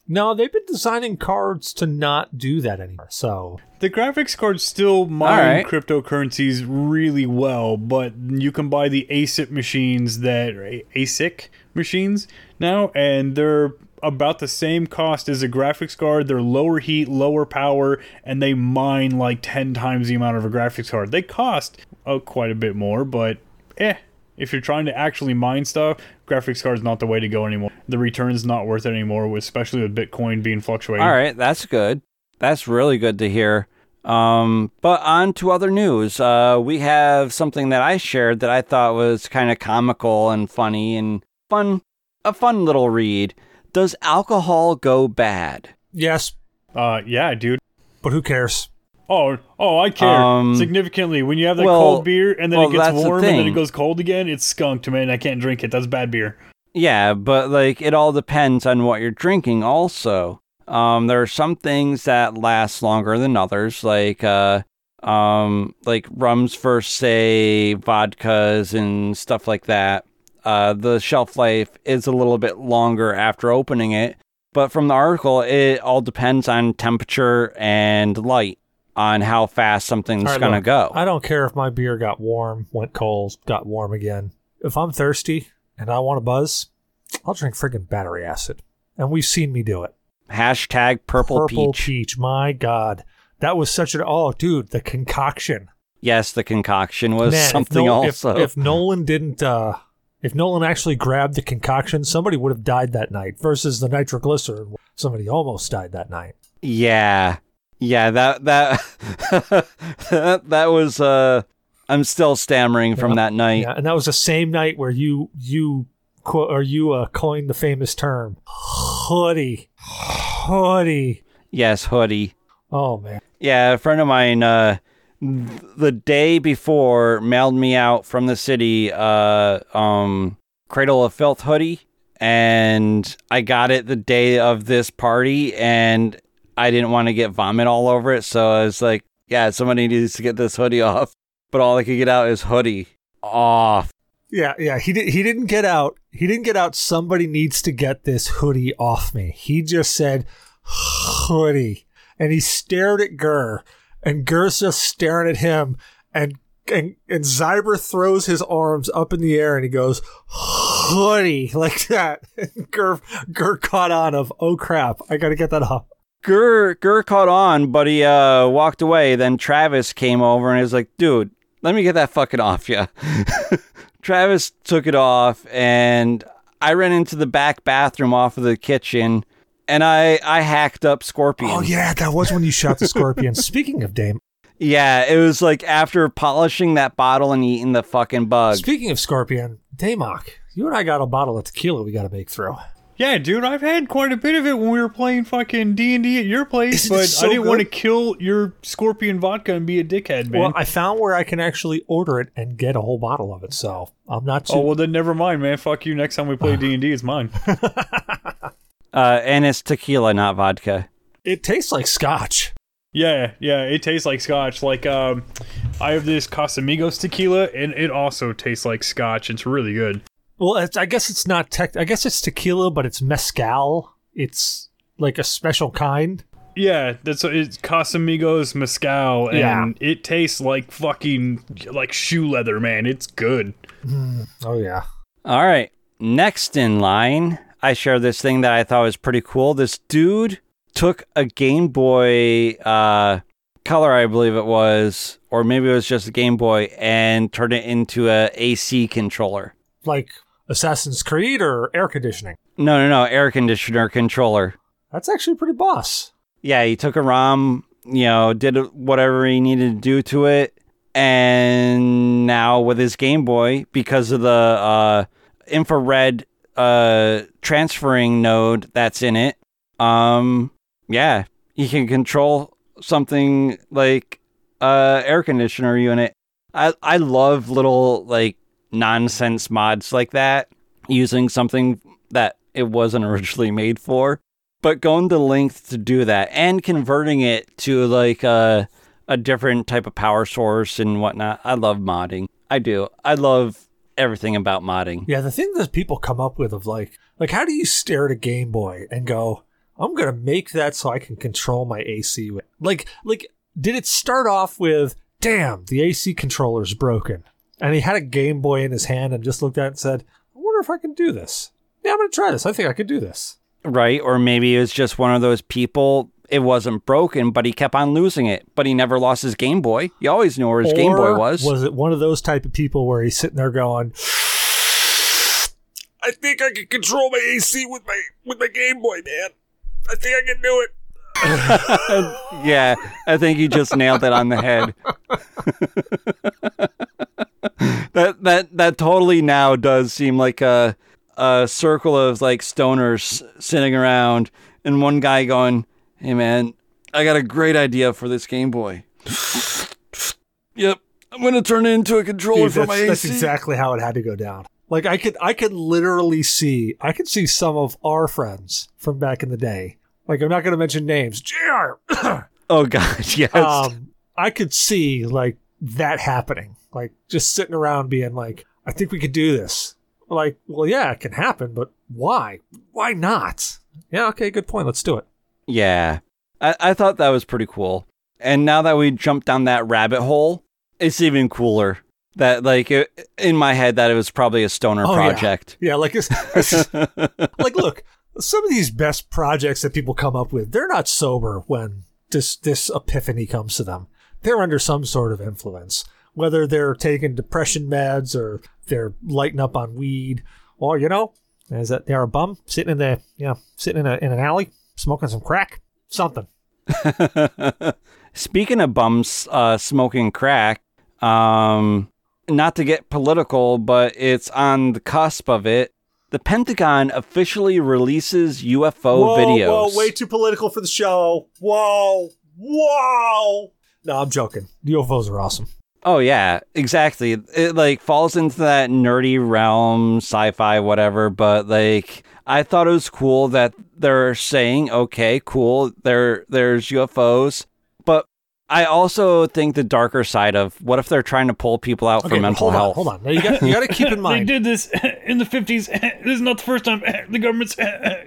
S1: No, they've been designing cards to not do that anymore. So
S3: The graphics cards still mine
S2: Alright.
S3: cryptocurrencies really well, but you can buy the ASIC machines that ASIC machines now, and they're about the same cost as a graphics card. They're lower heat, lower power, and they mine like ten times the amount of a graphics card. They cost uh, quite a bit more, but eh. If you're trying to actually mine stuff, graphics card's not the way to go anymore. The return's not worth it anymore, especially with Bitcoin being fluctuating.
S2: All right, that's good. That's really good to hear. Um, but on to other news. Uh, we have something that I shared that I thought was kind of comical and funny and fun, a fun little read. Does alcohol go bad?
S1: yes,
S3: Uh, yeah, dude.
S1: but who cares?
S3: Oh, oh, I care
S2: Um,
S3: significantly. When you have that
S2: well-
S3: cold beer and then
S2: well,
S3: it gets
S2: that's the
S3: warm and then it goes cold again, it's skunked, man. I can't drink it. That's bad beer.
S2: Yeah, but like it all depends on what you're drinking also. Um there are some things that last longer than others like uh um like rums for say vodkas and stuff like that. Uh the shelf life is a little bit longer after opening it, but from the article it all depends on temperature and light on how fast something's
S1: right,
S2: going to go.
S1: I don't care if my beer got warm, went cold, got warm again. If I'm thirsty and I want a buzz, I'll drink friggin' battery acid. And we've seen me do it.
S2: Hashtag purple, peach.
S1: My God. That was such an oh dude, the concoction.
S2: Yes, the concoction was
S1: Man, if
S2: something also.
S1: If, if Nolan didn't uh if Nolan actually grabbed the concoction, somebody would have died that night versus the nitroglycerin. Somebody almost died that night.
S2: Yeah. Yeah, that that that was uh I'm still stammering from
S1: Yeah.
S2: that night.
S1: Yeah, and that was the same night where you you qu- or you uh, coined the famous term hoodie, hoodie.
S2: Yes, hoodie.
S1: Oh man,
S2: Yeah, a friend of mine uh the day before mailed me out from the city uh um Cradle of Filth hoodie and I got it the day of this party and I didn't want to get vomit all over it, so I was like, yeah, somebody needs to get this hoodie off. But all I could get out is hoodie off.
S1: yeah, yeah. He did. He didn't get out. He didn't get out. Somebody needs to get this hoodie off me. He just said hoodie, and he stared at Gurr, and Gurr's just staring at him, and and and Zyber throws his arms up in the air, and he goes hoodie like that. And Gurr Gurr caught on of oh crap, I got to get that off.
S2: Gur Gur caught on, but he uh walked away. Then Travis came over and he was like, "Dude, let me get that fucking off you." Travis took it off, and I ran into the back bathroom off of the kitchen, and I I hacked up Scorpion.
S1: Oh yeah, that was when you shot the scorpion. Speaking of Dame,
S2: Yeah, it was like after polishing that bottle and eating the fucking bug.
S1: speaking of scorpion, Damok, you and I got a bottle of tequila we got to make through.
S3: Yeah, dude, I've had quite a bit of it when we were playing fucking D and D at your place,
S1: Isn't
S3: but
S1: so
S3: I didn't want to kill your scorpion vodka and be a dickhead, man.
S1: Well, I found where I can actually order it and get a whole bottle of it, so I'm not too.
S3: oh well, then never mind, man. Fuck you. Next time we play D and D, it's mine.
S2: Uh, and it's tequila, not vodka.
S1: it tastes like scotch.
S3: Yeah, yeah, it tastes like scotch. Like, um, I have this Casamigos tequila, and it also tastes like scotch. It's really good.
S1: Well, it's, I guess it's not tech. I guess it's tequila, but it's mezcal. It's like a special kind.
S3: Yeah, that's it. it's Casamigos mezcal, and
S1: Yeah.
S3: it tastes like fucking like shoe leather, man. It's good.
S1: Oh yeah.
S2: All right. Next in line, I share this thing that I thought was pretty cool. This dude took a Game Boy uh, Color, I believe it was, or maybe it was just a Game Boy, and turned it into a AC controller.
S1: Like Assassin's Creed or air conditioning.
S2: No, no, no, air conditioner controller.
S1: That's actually pretty boss.
S2: Yeah, he took a ROM, you know, did whatever he needed to do to it, and now with his Game Boy, because of the uh, infrared uh, transferring node that's in it, um, yeah, you can control something like uh, air conditioner unit. I I love little like nonsense mods like that using something that it wasn't originally made for. but going the length to do that and converting it to like a a different type of power source and whatnot. I love modding. I do. I love everything about modding.
S1: Yeah, the thing that people come up with of like, like, how do you stare at a Game Boy and go, "I'm gonna make that so I can control my AC"? With like, like, did it start off with, "Damn, the AC controller's broken," and he had a Game Boy in his hand and just looked at it and said, "I wonder if I can do this." Yeah, I'm gonna try this. I think I could do this.
S2: Right? Or maybe it was just one of those people. It wasn't broken, but he kept on losing it. But he never lost his Game Boy. He always knew where his Game Boy was.
S1: Was it one of those type of people where he's sitting there going, "I think I can control my AC with my with my Game Boy, man. I think I can do it."
S2: yeah, I think you just nailed it on the head. that that that totally now does seem like a a circle of like stoners sitting around and one guy going, "Hey man, I got a great idea for this Game Boy." yep, I'm gonna turn it into a controller
S1: Dude,
S2: for my
S1: that's exactly how it had to go down. Like I could, I could literally see, I could see some of our friends from back in the day. Like I'm not going to mention names. Jr.
S2: oh god, yes.
S1: um, I could see like that happening. Like just sitting around being like, I think we could do this. Like, well, yeah, it can happen, but why? Why not? Yeah, okay, good point. Let's do it.
S2: Yeah, I, I thought that was pretty cool. And now that we jumped down that rabbit hole, it's even cooler. That like it, in my head that it was probably a stoner
S1: Oh,
S2: project.
S1: Yeah, like it's, it's like look, some of these best projects that people come up with, they're not sober when this this epiphany comes to them. They're under some sort of influence, whether they're taking depression meds or they're lighting up on weed, or you know, is that they're a bum sitting in the you know sitting in a in an alley smoking some crack, something.
S2: Speaking of bums uh, smoking crack, um, not to get political, but it's on the cusp of it. The Pentagon officially releases UFO
S1: whoa,
S2: videos.
S1: whoa, way too political for the show. Whoa, whoa. No, I'm joking. UFOs are awesome.
S2: Oh yeah, exactly. It like falls into that nerdy realm, sci-fi, whatever. But like, I thought it was cool that they're saying, okay, cool. There, there's UFOs, but I also think the darker side of what if they're trying to pull people out for mental
S1: hold
S2: health?
S1: On, hold on. Now you got you got to keep in mind They
S3: did this in the 50s. This is not the first time the government's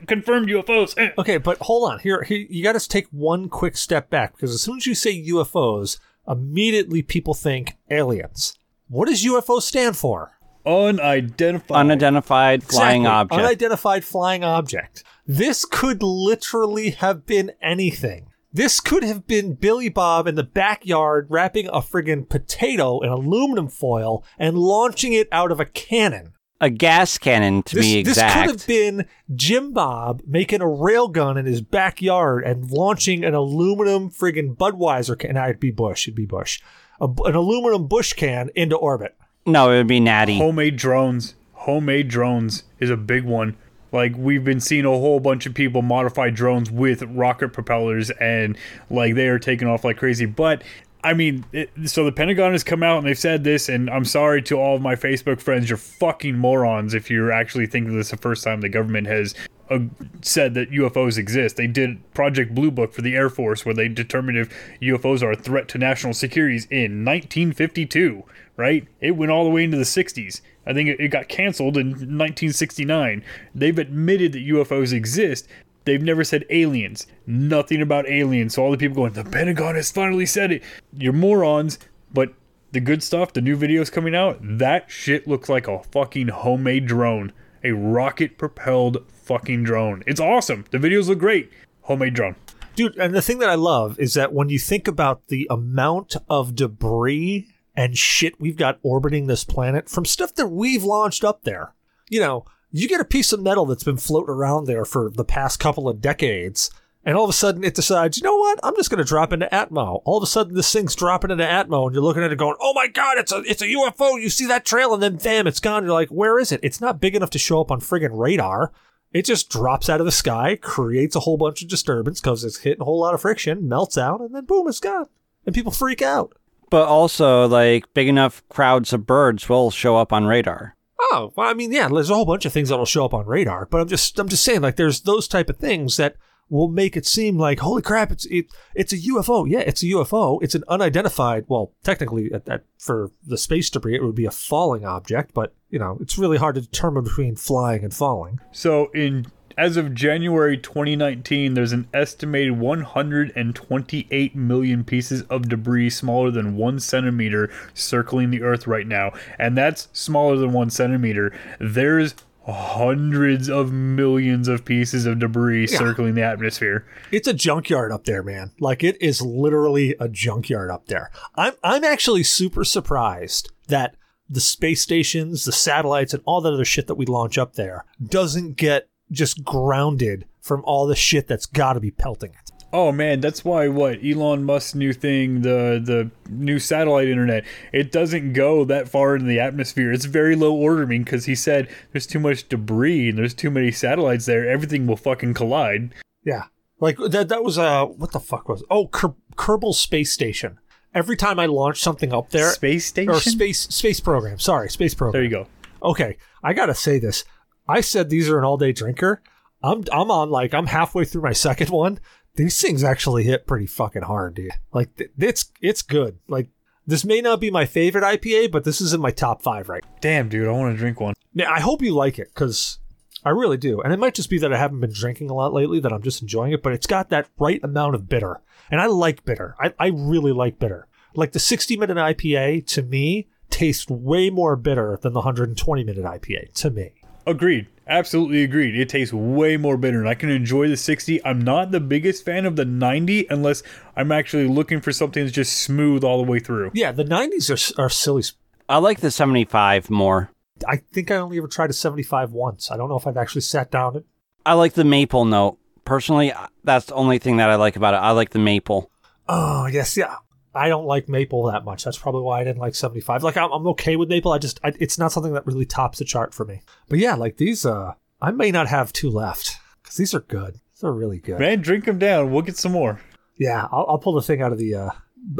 S3: confirmed UFOs.
S1: Okay, but hold on. Here, here you got to take one quick step back because as soon as you say UFOs, immediately people think aliens. What does UFO stand for?
S3: Unidentified.
S2: Unidentified flying
S1: Exactly.
S2: object.
S1: Unidentified flying object. This could literally have been anything. This could have been Billy Bob in the backyard wrapping a friggin' potato in aluminum foil and launching it out of a cannon.
S2: A gas cannon, to
S1: This,
S2: be exact.
S1: this could have been Jim Bob making a railgun in his backyard and launching an aluminum friggin' Budweiser can. Nah, it'd be Bush. It'd be Bush. A, an aluminum Bush can into orbit.
S2: no, it would be Natty.
S3: Homemade drones. Homemade drones is a big one. Like we've been seeing a whole bunch of people modify drones with rocket propellers, and like they are taking off like crazy. But I mean, it, so the Pentagon has come out and they've said this, and I'm sorry to all of my Facebook friends, you're fucking morons if you're actually thinking this is the first time the government has uh, said that UFOs exist. They did Project Blue Book for the Air Force, where they determined if UFOs are a threat to national securities in 1952. Right? It went all the way into the 60s. I think it got canceled in 1969. They've admitted that UFOs exist. They've never said aliens. Nothing about aliens. So all the people going, the Pentagon has finally said it. You're morons. But the good stuff, the new videos coming out, that shit looks like a fucking homemade drone. A rocket propelled fucking drone. It's awesome. The videos look great. Homemade drone.
S1: Dude, and the thing that I love is that when you think about the amount of debris and shit we've got orbiting this planet from stuff that we've launched up there, you know, you get a piece of metal that's been floating around there for the past couple of decades, and all of a sudden it decides, you know what, I'm just going to drop into Atmo. All of a sudden this thing's dropping into Atmo, and you're looking at it going, oh my god, it's a it's a UFO. You see that trail, and then bam, it's gone. You're like, where is it? It's not big enough to show up on friggin' radar. It just drops out of the sky, creates a whole bunch of disturbance because it's hitting a whole lot of friction, melts out, and then boom, it's gone. And people freak out.
S2: But also, like, big enough crowds of birds will show up on radar.
S1: Oh, well, I mean, yeah, there's a whole bunch of things that'll show up on radar, but I'm just I'm just saying, like, there's those type of things that will make it seem like holy crap it's it, it's a UFO. Yeah, it's a UFO. It's an unidentified. Well, technically, at that for the space debris, it would be a falling object, but you know, it's really hard to determine between flying and falling.
S3: So in as of January 2019, there's an estimated 128 million pieces of debris smaller than one centimeter circling the Earth right now, and that's smaller than one centimeter. There's hundreds of millions of pieces of debris
S1: Yeah.
S3: circling the atmosphere.
S1: It's a junkyard up there, man. Like it is literally a junkyard up there. I'm I'm actually super surprised that the space stations, the satellites, and all that other shit that we launch up there doesn't get just grounded from all the shit that's got to be pelting it.
S3: Oh man, that's why what Elon Musk's new thing, the the new satellite internet, it doesn't go that far into the atmosphere. It's very low ordering because he said there's too much debris and there's too many satellites there. Everything will fucking collide.
S1: Yeah, like that. That was uh, what the fuck was? Oh, Ker- Kerbal Space Station. Every time I launch something up there,
S3: Space station.
S1: or space space program. Sorry, space program.
S3: there you go.
S1: okay, I gotta say this. I said these are an all day drinker. I'm I'm on like I'm halfway through my second one. These things actually hit pretty fucking hard, dude. Like th- it's it's good. Like this may not be my favorite IPA, but this is in my top five right.
S3: Damn, dude, I want to drink one.
S1: Now I hope you like it because I really do. And it might just be that I haven't been drinking a lot lately that I'm just enjoying it, but it's got that right amount of bitter. And I like bitter. I, I really like bitter. Like the 60 minute IPA to me tastes way more bitter than the 120 minute IPA to me.
S3: Agreed. Absolutely agreed. It tastes way more bitter, and I can enjoy the 60. I'm not the biggest fan of the 90 unless I'm actually looking for something that's just smooth all the way through.
S1: Yeah, the 90s are, are silly.
S2: I like the 75 more.
S1: I think I only ever tried a 75 once. I don't know if I've actually sat down. and-
S2: I like the maple note. Personally, that's the only thing that I like about it. I like the maple.
S1: Oh, yes, yeah. I don't like maple that much. That's probably why I didn't like 75. Like, I'm, I'm okay with maple. I just, I, it's not something that really tops the chart for me. But yeah, like these, uh, I may not have two left because these are good. These are really good.
S3: Man, drink them down. We'll get some more.
S1: Yeah, I'll, I'll pull the thing out of the, uh,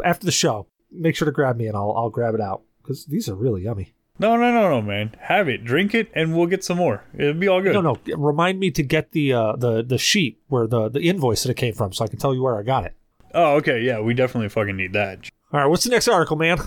S1: after the show. Make sure to grab me and I'll, I'll grab it out because these are really yummy.
S3: No, no, no, no, man. Have it. Drink it, and we'll get some more. It'll be all good.
S1: No, no. Remind me to get the, uh, the, the sheet where the, the invoice that it came from so I can tell you where I got it.
S3: Oh, okay. Yeah, we definitely fucking need that.
S1: All right, what's the next article, man?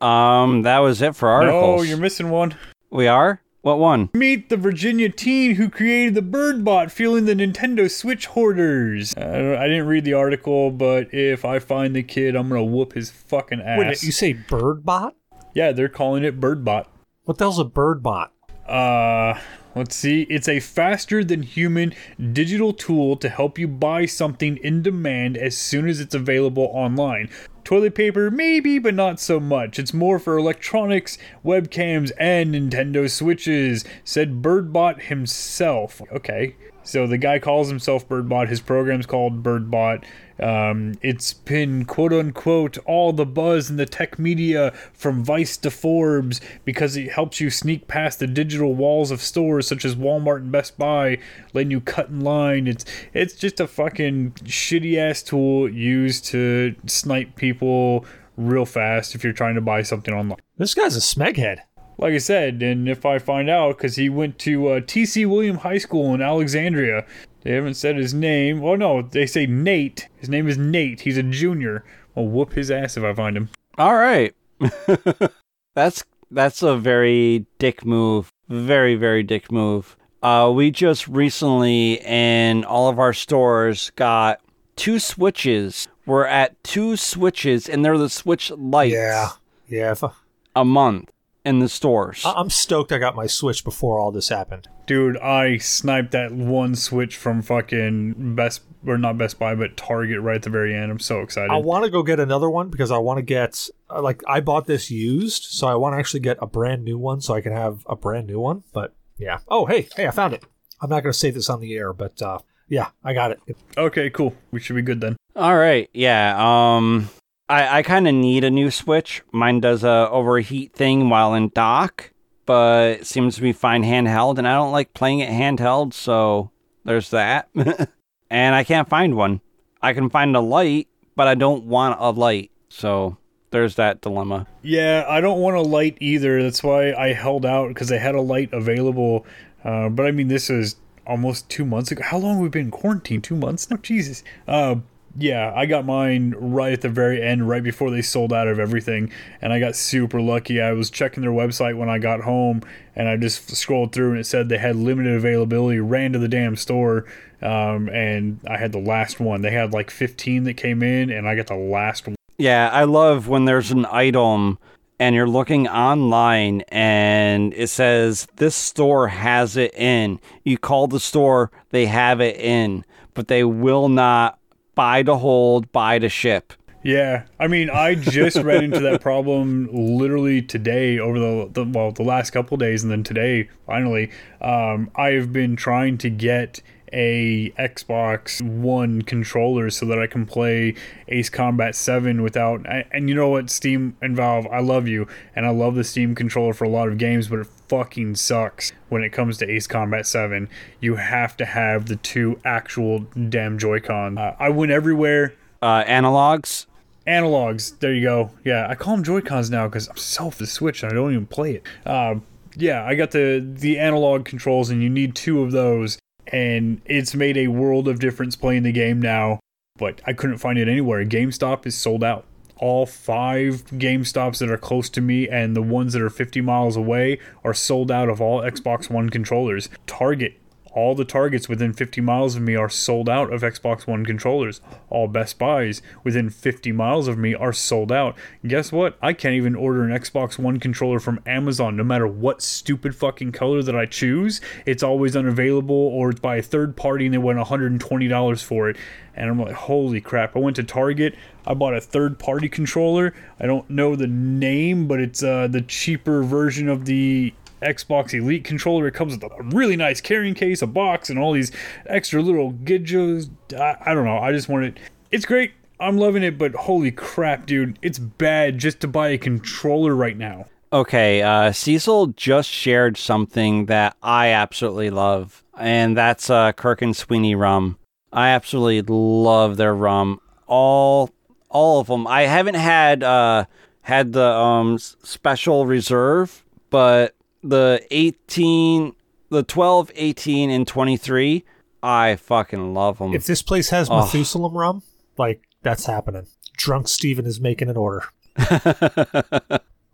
S2: Um, that was it for articles.
S3: No, you're missing one.
S2: we are? What one?
S3: Meet the Virginia teen who created the BirdBot, fueling the Nintendo Switch hoarders. I, don't- I didn't read the article, but if I find the kid, I'm gonna whoop his fucking ass.
S1: Wait you say bird bot?
S3: yeah, they're calling it BirdBot.
S1: What the hell's a bird bot?
S3: Uh, let's see. It's a faster than human digital tool to help you buy something in demand as soon as it's available online. Toilet paper, maybe, but not so much. It's more for electronics, webcams, and Nintendo Switches, said BirdBot himself. Okay. So the guy calls himself BirdBot. His program's called BirdBot. Um, it's been quote unquote all the buzz in the tech media from Vice to Forbes because it helps you sneak past the digital walls of stores such as Walmart and Best Buy, letting you cut in line. It's it's just a fucking shitty ass tool used to snipe people real fast if you're trying to buy something online.
S1: This guy's a smeghead.
S3: Like I said, and if I find out, because he went to uh, T.C. William High School in Alexandria, they haven't said his name. Oh, no, they say Nate. His name is Nate. He's a junior. I'll whoop his ass if I find him.
S2: All right. that's that's a very dick move. Very very dick move. Uh, we just recently in all of our stores got two switches. We're at two switches, and they're the switch lights.
S1: Yeah. Yeah. If I,
S2: A month in the stores.
S1: I- I'm stoked I got my Switch before all this happened.
S3: Dude, I sniped that one switch from fucking Best, or not Best Buy, but Target right at the very end. I'm so excited.
S1: I want to go get another one because I want to get, uh, like, I bought this used, so I want to actually get a brand new one so I can have a brand new one. But yeah. Oh, hey, hey, I found it. I'm not going to say this on the air, but uh, yeah, I got it.
S3: okay, cool. We should be good then.
S2: All right, yeah. Um, I I kind of need a new Switch. Mine does a overheat thing while in dock, but seems to be fine handheld, and I don't like playing it handheld, so there's that. and I can't find one. I can find a light, but I don't want a light, so there's that dilemma.
S3: Yeah, I don't want a light either. That's why I held out because they had a light available. Uh, but I mean, this is almost two months ago. How long have we been in quarantine? Two months? No, Jesus. Uh, yeah, I got mine right at the very end, right before they sold out of everything, and I got super lucky. I was checking their website when I got home, and I just scrolled through, and it said they had limited availability. Ran to the damn store, um, and I had the last one. They had like 15 that came in, and I got the last one.
S2: Yeah, I love when there's an item and you're looking online and it says this store has it in. You call the store, they have it in, but they will not buy to hold, buy to ship.
S3: Yeah, I mean, I just ran into that problem literally today over the, the well the last couple days, and then today finally. Um, I've been trying to get a Xbox One controller so that I can play Ace Combat 7 without and you know what Steam and Valve I love you and I love the Steam controller for a lot of games but it fucking sucks when it comes to Ace Combat 7 you have to have the two actual damn Joy-Con uh, I went everywhere.
S2: Uh, analogs?
S3: Analogs there you go. Yeah I call them Joy-Cons now because I'm so the Switch and I don't even play it. Uh, yeah, I got the the analog controls, and you need two of those and it's made a world of difference playing the game now. But I couldn't find it anywhere. GameStop is sold out. All five GameStops that are close to me and the ones that are 50 miles away are sold out of all Xbox One controllers. Target all the targets within 50 miles of me are sold out of Xbox One controllers. All Best Buys within 50 miles of me are sold out. Guess what? I can't even order an Xbox One controller from Amazon no matter what stupid fucking color that I choose. It's always unavailable or it's by a third party and they went $120 for it. And I'm like, holy crap. I went to Target. I bought a third party controller. I don't know the name, but it's uh, the cheaper version of the Xbox Elite controller. It comes with a really nice carrying case, a box, and all these extra little gidgets. I, I don't know. I just want it. It's great. I'm loving it, but holy crap, dude. It's bad just to buy a controller right now.
S2: Okay, uh, Cecil just shared something that I absolutely love, and that's uh, Kirk and Sweeney rum. I absolutely love their rum. All all of them. I haven't had uh, had the um, special reserve, but the 18, the 12, 18, and 23, I fucking love them.
S1: If this place has oh. Methuselah rum, like, that's happening. Drunk Steven is making an order.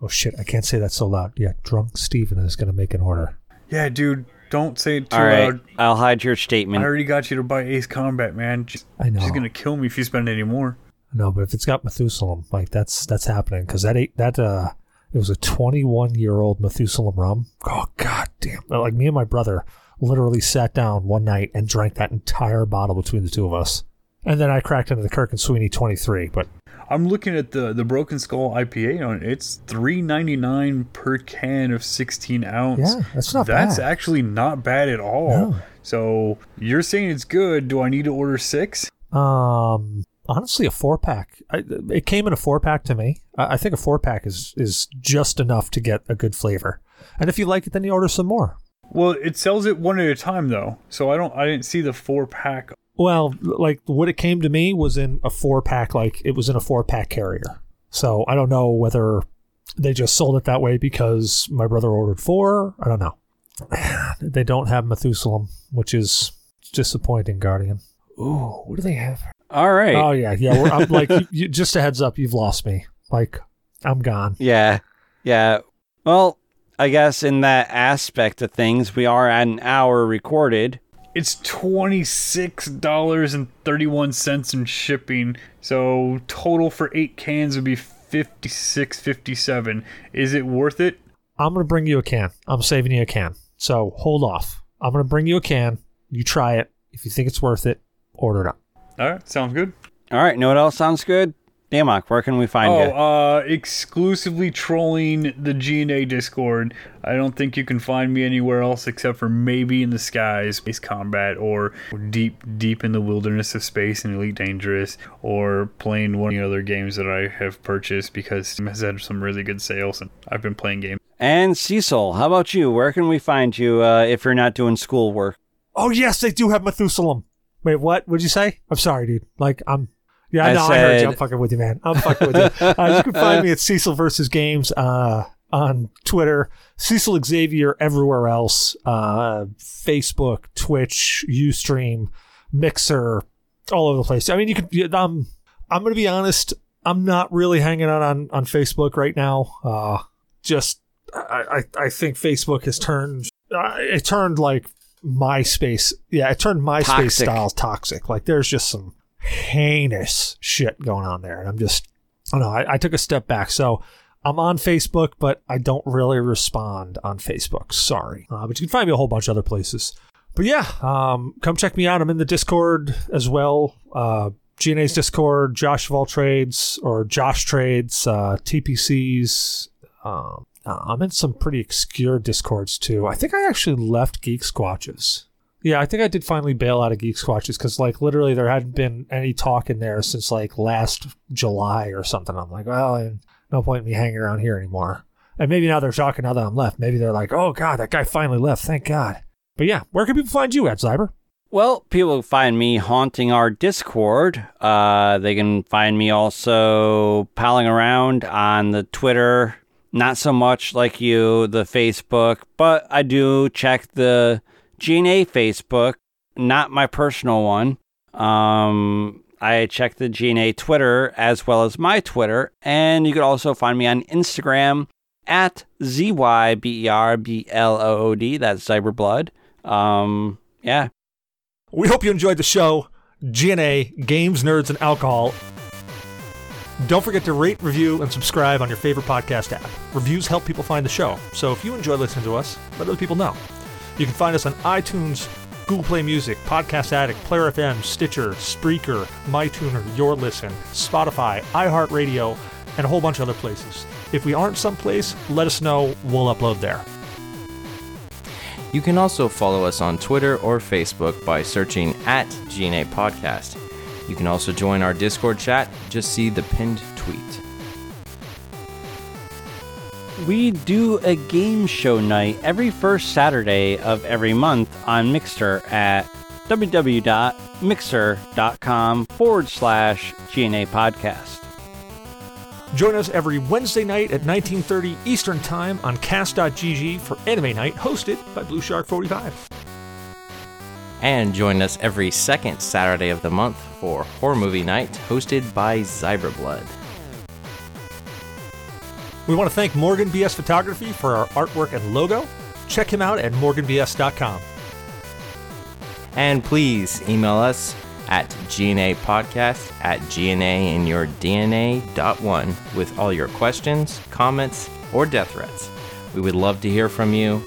S1: oh, shit. I can't say that so loud. Yeah, Drunk Steven is going to make an order.
S3: Yeah, dude. Don't say it too
S2: All right,
S3: loud.
S2: I'll hide your statement.
S3: I already got you to buy Ace Combat, man.
S1: I know.
S3: She's gonna kill me if you spend any more.
S1: No, but if it's got Methuselah, like that's that's happening because that that uh it was a 21 year old Methuselah rum. Oh, god damn. Like me and my brother literally sat down one night and drank that entire bottle between the two of us. And then I cracked into the Kirk and Sweeney 23. But
S3: I'm looking at the the Broken Skull IPA on it. It's 3.99 per can of 16 ounce.
S1: Yeah, that's not
S3: That's
S1: bad.
S3: actually not bad at all. No. So you're saying it's good. Do I need to order six?
S1: Um, honestly a four pack. it came in a four pack to me. I, I think a four pack is is just enough to get a good flavor. And if you like it, then you order some more.
S3: Well, it sells it one at a time though, so I don't. I didn't see the four pack.
S1: Well, like what it came to me was in a four pack. Like it was in a four pack carrier. So I don't know whether they just sold it that way because my brother ordered four. I don't know. They don't have Methuselah, which is disappointing, Guardian. Ooh, what do they have?
S2: All right.
S1: Oh yeah, yeah. I'm like, you, you, just a heads up, you've lost me. Like, I'm gone.
S2: Yeah, yeah. Well, I guess in that aspect of things, we are at an hour recorded.
S3: It's twenty six dollars and thirty one cents in shipping. So total for eight cans would be fifty six fifty seven. Is it worth it?
S1: I'm gonna bring you a can. I'm saving you a can. So hold off. I'm gonna bring you a can. You try it. If you think it's worth it, order it up.
S3: All right, sounds good.
S2: All right, know what else sounds good? Damok, where can we find
S3: oh,
S2: you?
S3: uh, exclusively trolling the GNA Discord. I don't think you can find me anywhere else except for maybe in the skies, space combat, or deep, deep in the wilderness of space and Elite Dangerous, or playing one of the other games that I have purchased because it has had some really good sales and I've been playing games.
S2: And Cecil, how about you? Where can we find you uh, if you're not doing schoolwork?
S1: Oh yes, they do have Methuselah. Wait, what? What'd you say? I'm sorry, dude. Like, I'm. Yeah, I know. I heard you. I'm fucking with you, man. I'm fucking with you. Uh, you can find me at Cecil versus Games uh, on Twitter, Cecil Xavier everywhere else, uh, Facebook, Twitch, Ustream, Mixer, all over the place. I mean, you could. Um, I'm going to be honest. I'm not really hanging out on on Facebook right now. Uh, just I I, I think Facebook has turned uh, it turned like MySpace. Yeah, it turned MySpace
S2: Toxic.
S1: styles toxic. Like there's just some heinous shit going on there, and I'm just I don't know. I, I took a step back, so. I'm on Facebook, but I don't really respond on Facebook. Sorry. Uh, but you can find me a whole bunch of other places. But yeah, um, come check me out. I'm in the Discord as well. Uh, GNA's Discord, Josh of all trades or Josh trades, uh, TPCs. Um, uh, I'm in some pretty obscure Discords too. I think I actually left Geek Squatches. Yeah, I think I did finally bail out of Geek Squatches because like literally there hadn't been any talk in there since like last July or something. I'm like, well, no point in me hanging around here anymore. And maybe now they're talking now that I'm left. Maybe they're like, oh god, that guy finally left. Thank God. But yeah, where can people find you at Zyber?
S2: Well, people find me haunting our Discord. Uh, they can find me also palling around on the Twitter. Not so much like you, the Facebook, but I do check the GNA Facebook, not my personal one. Um, I check the GNA Twitter as well as my Twitter, and you can also find me on Instagram at Z Y B E R B L O O D. That's Zyberblood. Um, yeah,
S1: We hope you enjoyed the show. GNA, Games, Nerds, and Alcohol. Don't forget to rate, review, and subscribe on your favorite podcast app. Reviews help people find the show, so if you enjoy listening to us, let other people know. You can find us on iTunes, Google Play Music, Podcast Addict, Player FM, Stitcher, Spreaker, MyTuner, Your Listen, Spotify, iHeartRadio, and a whole bunch of other places. If we aren't someplace, let us know. We'll upload there.
S4: You can also follow us on Twitter or Facebook by searching at GNA Podcast. You can also join our Discord chat. Just see the pinned tweet.
S2: We do a game show night every first Saturday of every month on Mixer at www.mixer.com forward slash GNA podcast.
S1: Join us every Wednesday night at 19:30 Eastern Time on Cast.gg for Anime Night, hosted by Blue Shark 45.
S4: And join us every second Saturday of the month for Horror Movie Night, hosted by Zyberblood.
S1: We want to thank Morgan BS Photography for our artwork and logo. Check him out at morganbs.com.
S4: And please email us at GNA Podcast at GNAinyourdNA.one with all your questions, comments, or death threats. We would love to hear from you.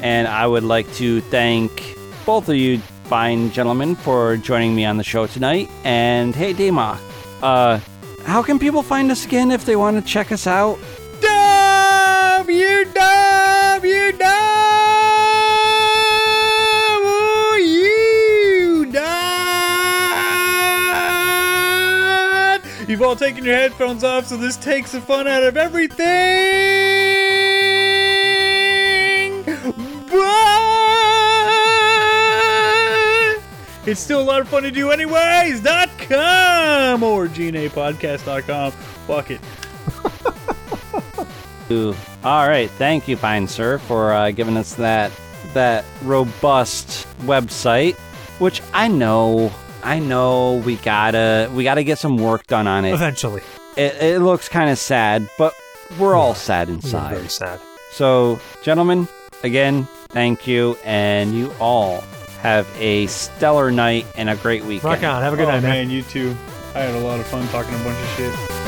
S2: And I would like to thank both of you fine gentlemen for joining me on the show tonight. And hey, Damok, uh, how can people find us again if they want to check us out?
S3: You've all taken your headphones off, so this takes the fun out of everything. It's still a lot of fun to do, anyways. Dot com or gnapodcast.com. Fuck it.
S2: All right, thank you, fine sir, for uh, giving us that that robust website, which I know, I know we gotta we gotta get some work done on it.
S1: Eventually.
S2: It, it looks kind of sad, but we're all sad inside.
S1: very sad.
S2: So, gentlemen, again, thank you, and you all have a stellar night and a great weekend.
S1: Rock on. Have a good
S3: oh,
S1: night, man.
S3: man, you too. I had a lot of fun talking a bunch of shit.